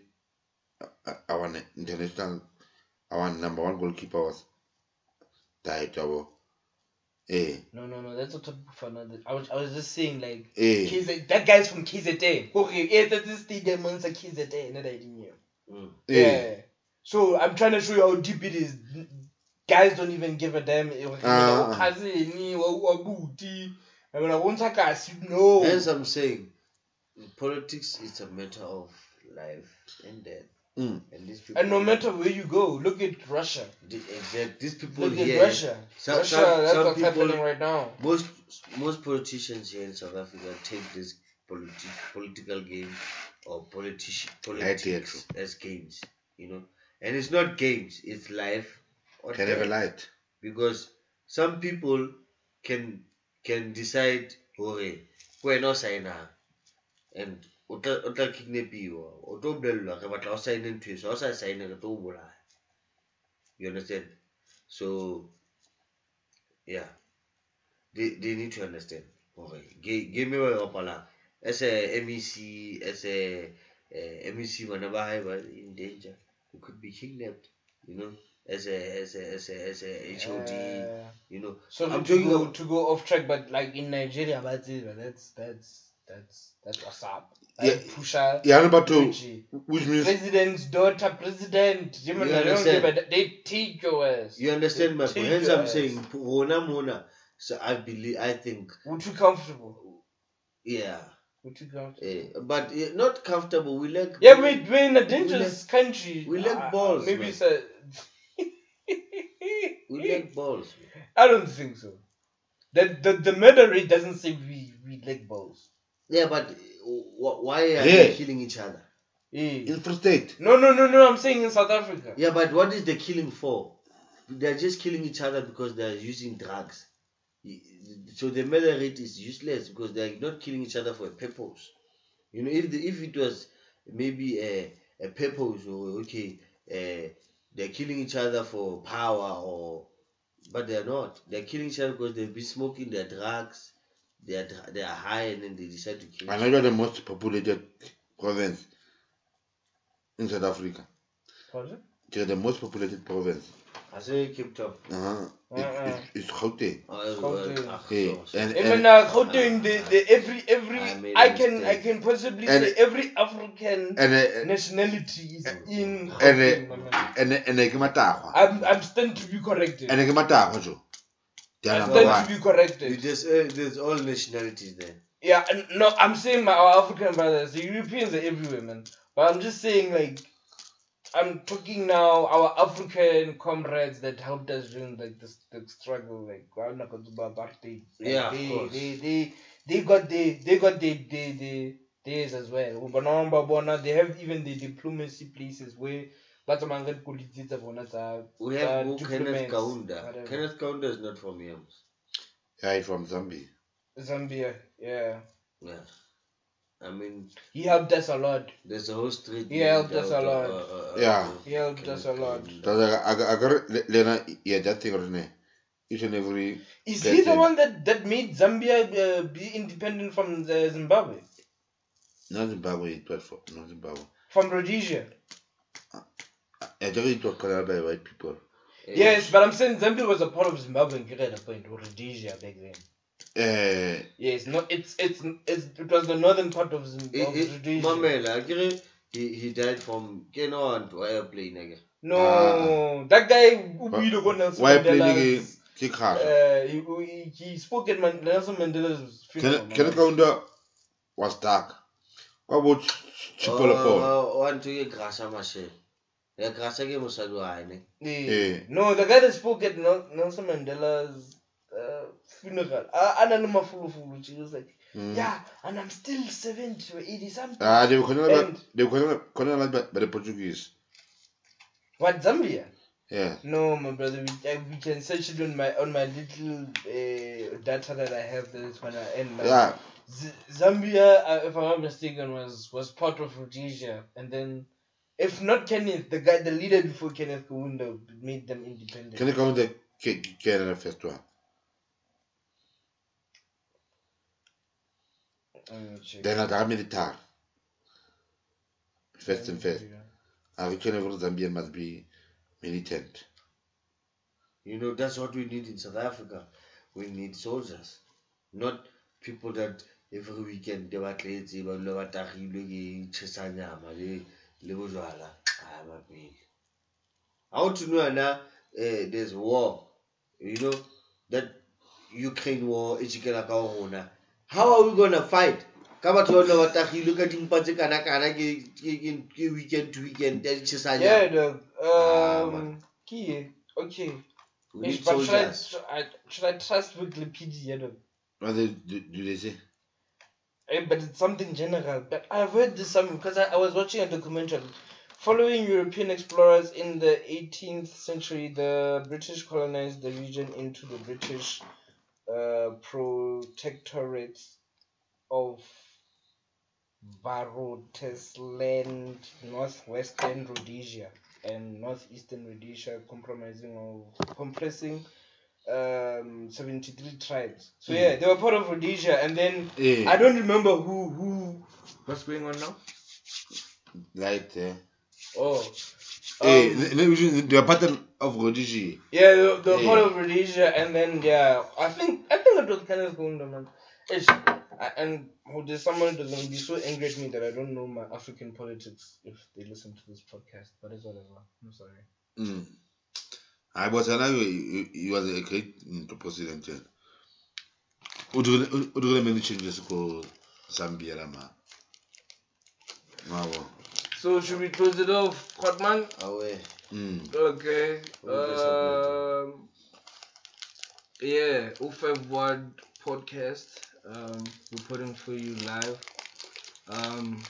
uh, our international, our number one goalkeeper was died. Our, eh, no no no that's a topic for another I was, I was just saying like eh. KZ, that guy's from KZN okay yeah that's the stadium on KZN that I didn't know Mm. eh. Yeah. So I'm trying to show you how deep it is. Guys don't even give a damn. Ah. cousin, wabuti. I mean, I won't take. No. As I'm saying, politics is a matter of life and death. Mm. And these people. And no matter where you go, look at Russia. The, exact, these people Look at. Russia. Some- Russia, some- that's some what's people- happening right now. Most most politicians here in South Africa take this politi- political game or politici- politics as games, you know. And it's not games; it's life or Can have a light. because some people can can decide hore wena o signa and o tla kidnapiwa o tlo bolellwa re batla o sign ntho eso ha o sa sign re tlo o bolaya. You understand? So yeah. They, they need to understand hore ga- game e ba e bapalang as a mec as a uh, mec bana ba hae ba in danger who could be kidnapped you know as a as a as a as a hod Uh, you know so I'm to go to go off track, but like in Nigeria, that's it. That's that's that's that's what's up. Like Yeah. Pusha. Yeah, number two, Gucci. which means President's daughter, president. You You they understand? give They take your ass. You understand my They point? Hence, I'm saying, Rona Mona. So I believe, I think, We're too comfortable. yeah, We're too comfortable. eh, but eh, not comfortable. We like, Yeah, we, we're in a dangerous country. we like Uh, balls, Maybe man. it's a. we like balls. I don't think so. The, the the murder rate doesn't say we we like balls. Yeah, but wh- why are Yeah. they killing each other? Eh. in Free State. No no no no. I'm saying in South Africa. Yeah, but what is the killing for? They're just killing each other because they're using drugs. Y- So the murder rate is useless because they're not killing each other for a purpose. You know, if the, if it was maybe a a purpose or okay, uh, they're killing each other for power or, but they're not. They're killing each other because they've been smoking their drugs. They are dr- they are high and then they decide to kill. And I got the most populated province in South Africa. Pardon? It's the most populated province. I say Cape Town. Uh-huh. It, Uh-uh. it's, it's Gauteng. Uh, uh, Gauteng. uh, Hey, so- so- and, Even and, now, Gauteng, the, the every every I made a I can I mistake. can possibly And- say every African and, uh, nationality is in and, Gauteng. uh, my man. and, and, and, matagwa. I'm I'm stand to be corrected. And ke matagwa jo. They are I'm number stand one. to be corrected. There's, uh, there's all nationalities there. Yeah, and no, I'm saying my our African brothers, the Europeans are everywhere, man. But I'm just saying, like, I'm talking now our African comrades that helped us during like this the struggle, like I'm not going to apartheid. Like, Yeah, of they, course. They they they got the they got the the the theirs as well. But they have even the diplomacy places where. But I'm going to We have Bo Kenneth Kaunda. whatever. Kenneth Kaunda is not from here. Yeah, he's from Zambia. Zambia, yeah. Yeah. I mean, He helped us a lot. there's a whole street. He helped us a lot. uh, uh, Yeah. uh, He helped us a lot. Lena, yeah, that thing, Rene. Each and every. Is he the one that, that made Zambia uh, be independent from the Zimbabwe? Not Zimbabwe, it was for, not Zimbabwe. From Rhodesia? I think it was called by white people. Yes, but I'm saying Zambia was a part of Zimbabwe and at a point, or Rhodesia back then. Uh, Yes, no, it's, it's it's it was the northern part of Zimbabwe. Eh, eh, Rhodesia. Mamela, akere, he, he died from Keno and airplane again. No, that guy who Wha- beat Nelson why play the Mandela's. ke kgahla. Uh, he, he, he spoke at Man- Nelson Mandela's funeral. Ken Ken Kaunda was dark. Kwa bo Chipolopolo. Oh, wa ntho ke Graça Machel. Ya Graça ke mosadi wa hae, ne? Yeah. Eh. No, the guy that spoke at Nel- Nelson Mandela's uh, funeral. Uh, Anna Mafulufulu, she was like, Mm. yeah, and I'm still 70 or 80 something. Ah, they were And- they were calling calling by, by the Portuguese. What, Zambia? Yeah. No, my brother, we, uh, we can search it on my on my little uh, data that I have. That is when I end. Yeah. Z- Zambia, uh, if I'm not mistaken, was was part of Rhodesia, and then, if not Kenneth, the guy, the leader before Kenneth Kaunda made them independent. Can you come with the K- K- Canada first one? Uh, I got military. First and first. I reckon every Zambian must be militant. You know, that's what we need in South Africa. We need soldiers, not people that every weekend they batla e tseba ebile ba tagilwe ke tšhesa nyama le le bojwala Ah, mapele. How to know na eh, there's war, you know, that Ukraine war e tšhikela ka rona. How are we gonna fight? ka batho ba nna ba tagilwe ka dimpa tse kana-kana ke ke- ke- ke weekend to weekend ya ditšhesa Yeah, nyama. dog. Ah, Um, okay. We need but should I, should I should I trust Wikipedia? dog? What they, do, do they say? Eh, but it's something general. But I've heard this something because I, I was watching a documentary. Following European explorers in the 18th century, the British colonized the region into the British uh, protectorate of Barotseland, northwestern Rhodesia, and northeastern Rhodesia, comprising of compressing um 73 tribes. So yeah, they were part of Rhodesia, and then Eh, I don't remember who who what's going on now. Right there. Oh, Eh, um, they- they- they are part of Rhodesia. yeah, the, were- they were part Yeah. of Rhodesia, and then yeah, I think I think it was Kenneth Kaunda, man. Ish, I- and oh, there's someone that's gonna be so angry at me that I don't know my African politics if they listen to this podcast. But it's whatever. I'm sorry. Mm. I was another he, he was a great president. yeah. O dirile o dirile many changes ko Zambia la ma. So should we close it off, Hotman? Aware. Mm. Okay. What is this Um, yeah, O5 Word podcast. Um, we're putting for you live. Um,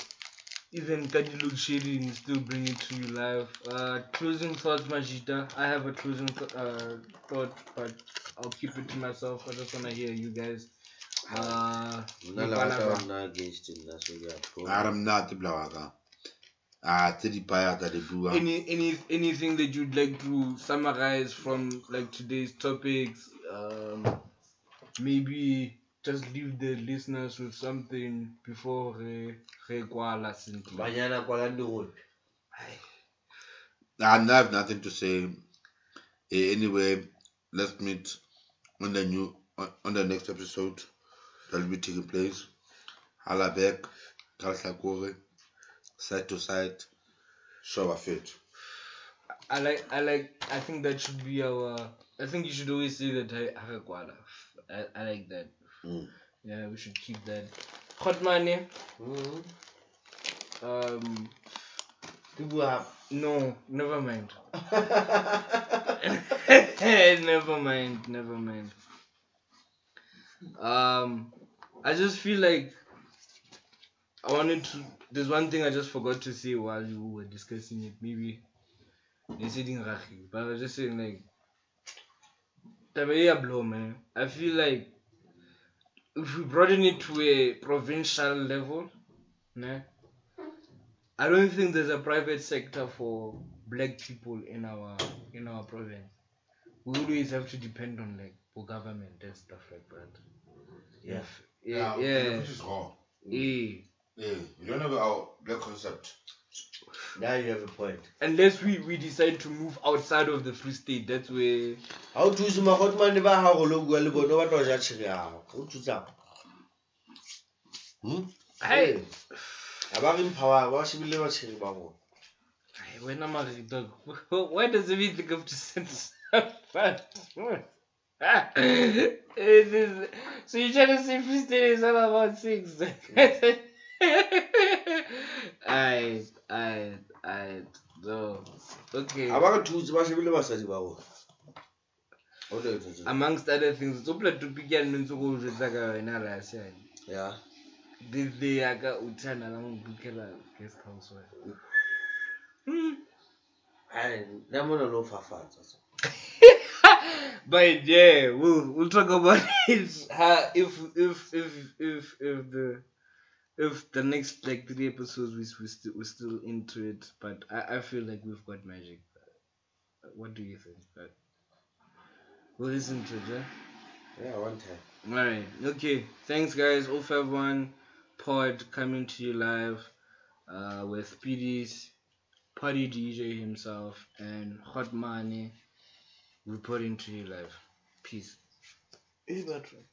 even load shedding, still bring it to you live. Uh, closing thoughts, Majita. I have a closing th- uh, thought, but I'll keep it to myself. I just wanna hear you guys. Uh, Nna le batla ba nna against nna, so ke a pro. A re mnate bla wa ka. Tse di paya tsa di bua. any any anything that you'd like to summarize from like today's topics um maybe just leave the listeners with something before re re kwala sentle Banyana kwalang dirolo. I have nothing to say. Eh, anyway, let's meet on the new on, on the next episode that will be taking place. Halabek, Kalsakore, side to side, show of it. i like i like i think that should be our i think you should always say that ha I, I like that Mm. yeah we should keep that hot money Mhm. um Ke bua hape. no never mind never mind, never mind. Um, I just feel like I wanted to. There's one thing I just forgot to say while you were discussing it. Maybe they said in but I was just saying like, Tabeya blow man. I feel like if we broaden it to a provincial level, nah, I don't think there's a private sector for black people in our in our province. We always have to depend on like for government and stuff like that. Yeah. Yeah, yeah, is wrong. yeah. Yeah, we don't have our black concept. Now you have a point. Unless we, we decide to move outside of the free state, that's where Ha o thuse magotmane ba gago lo bua le bone o batla go ja tšhege yago o thusa Hmm? hey, ga ba re mpha ba shebile batšhege ba bone hey when I'm a dog, why does it mean think of to send it is, so you're trying to say free state is all about six? I, I, I, no. Okay. ga ba re thuse ba shebile basadi ba bone o tla etsa tjena. amongst other things tsopela topic ya nne ntse ko jwetsa ka yona ra seane ya birthday ya ka o tshwana la mo bookela guest house wa Hmm. I'm gonna know for fans. But yeah, we'll we'll talk about it. If if if if if the if the next like three episodes we we still we're still into it, but I, I feel like we've got magic. What do you think? But we'll listen to it. Yeah? Yeah, one time. Alright, okay. Thanks guys. 051 pod coming to you live uh, with PD's party DJ himself and Hot Money reporting to you live. Peace. Is that right?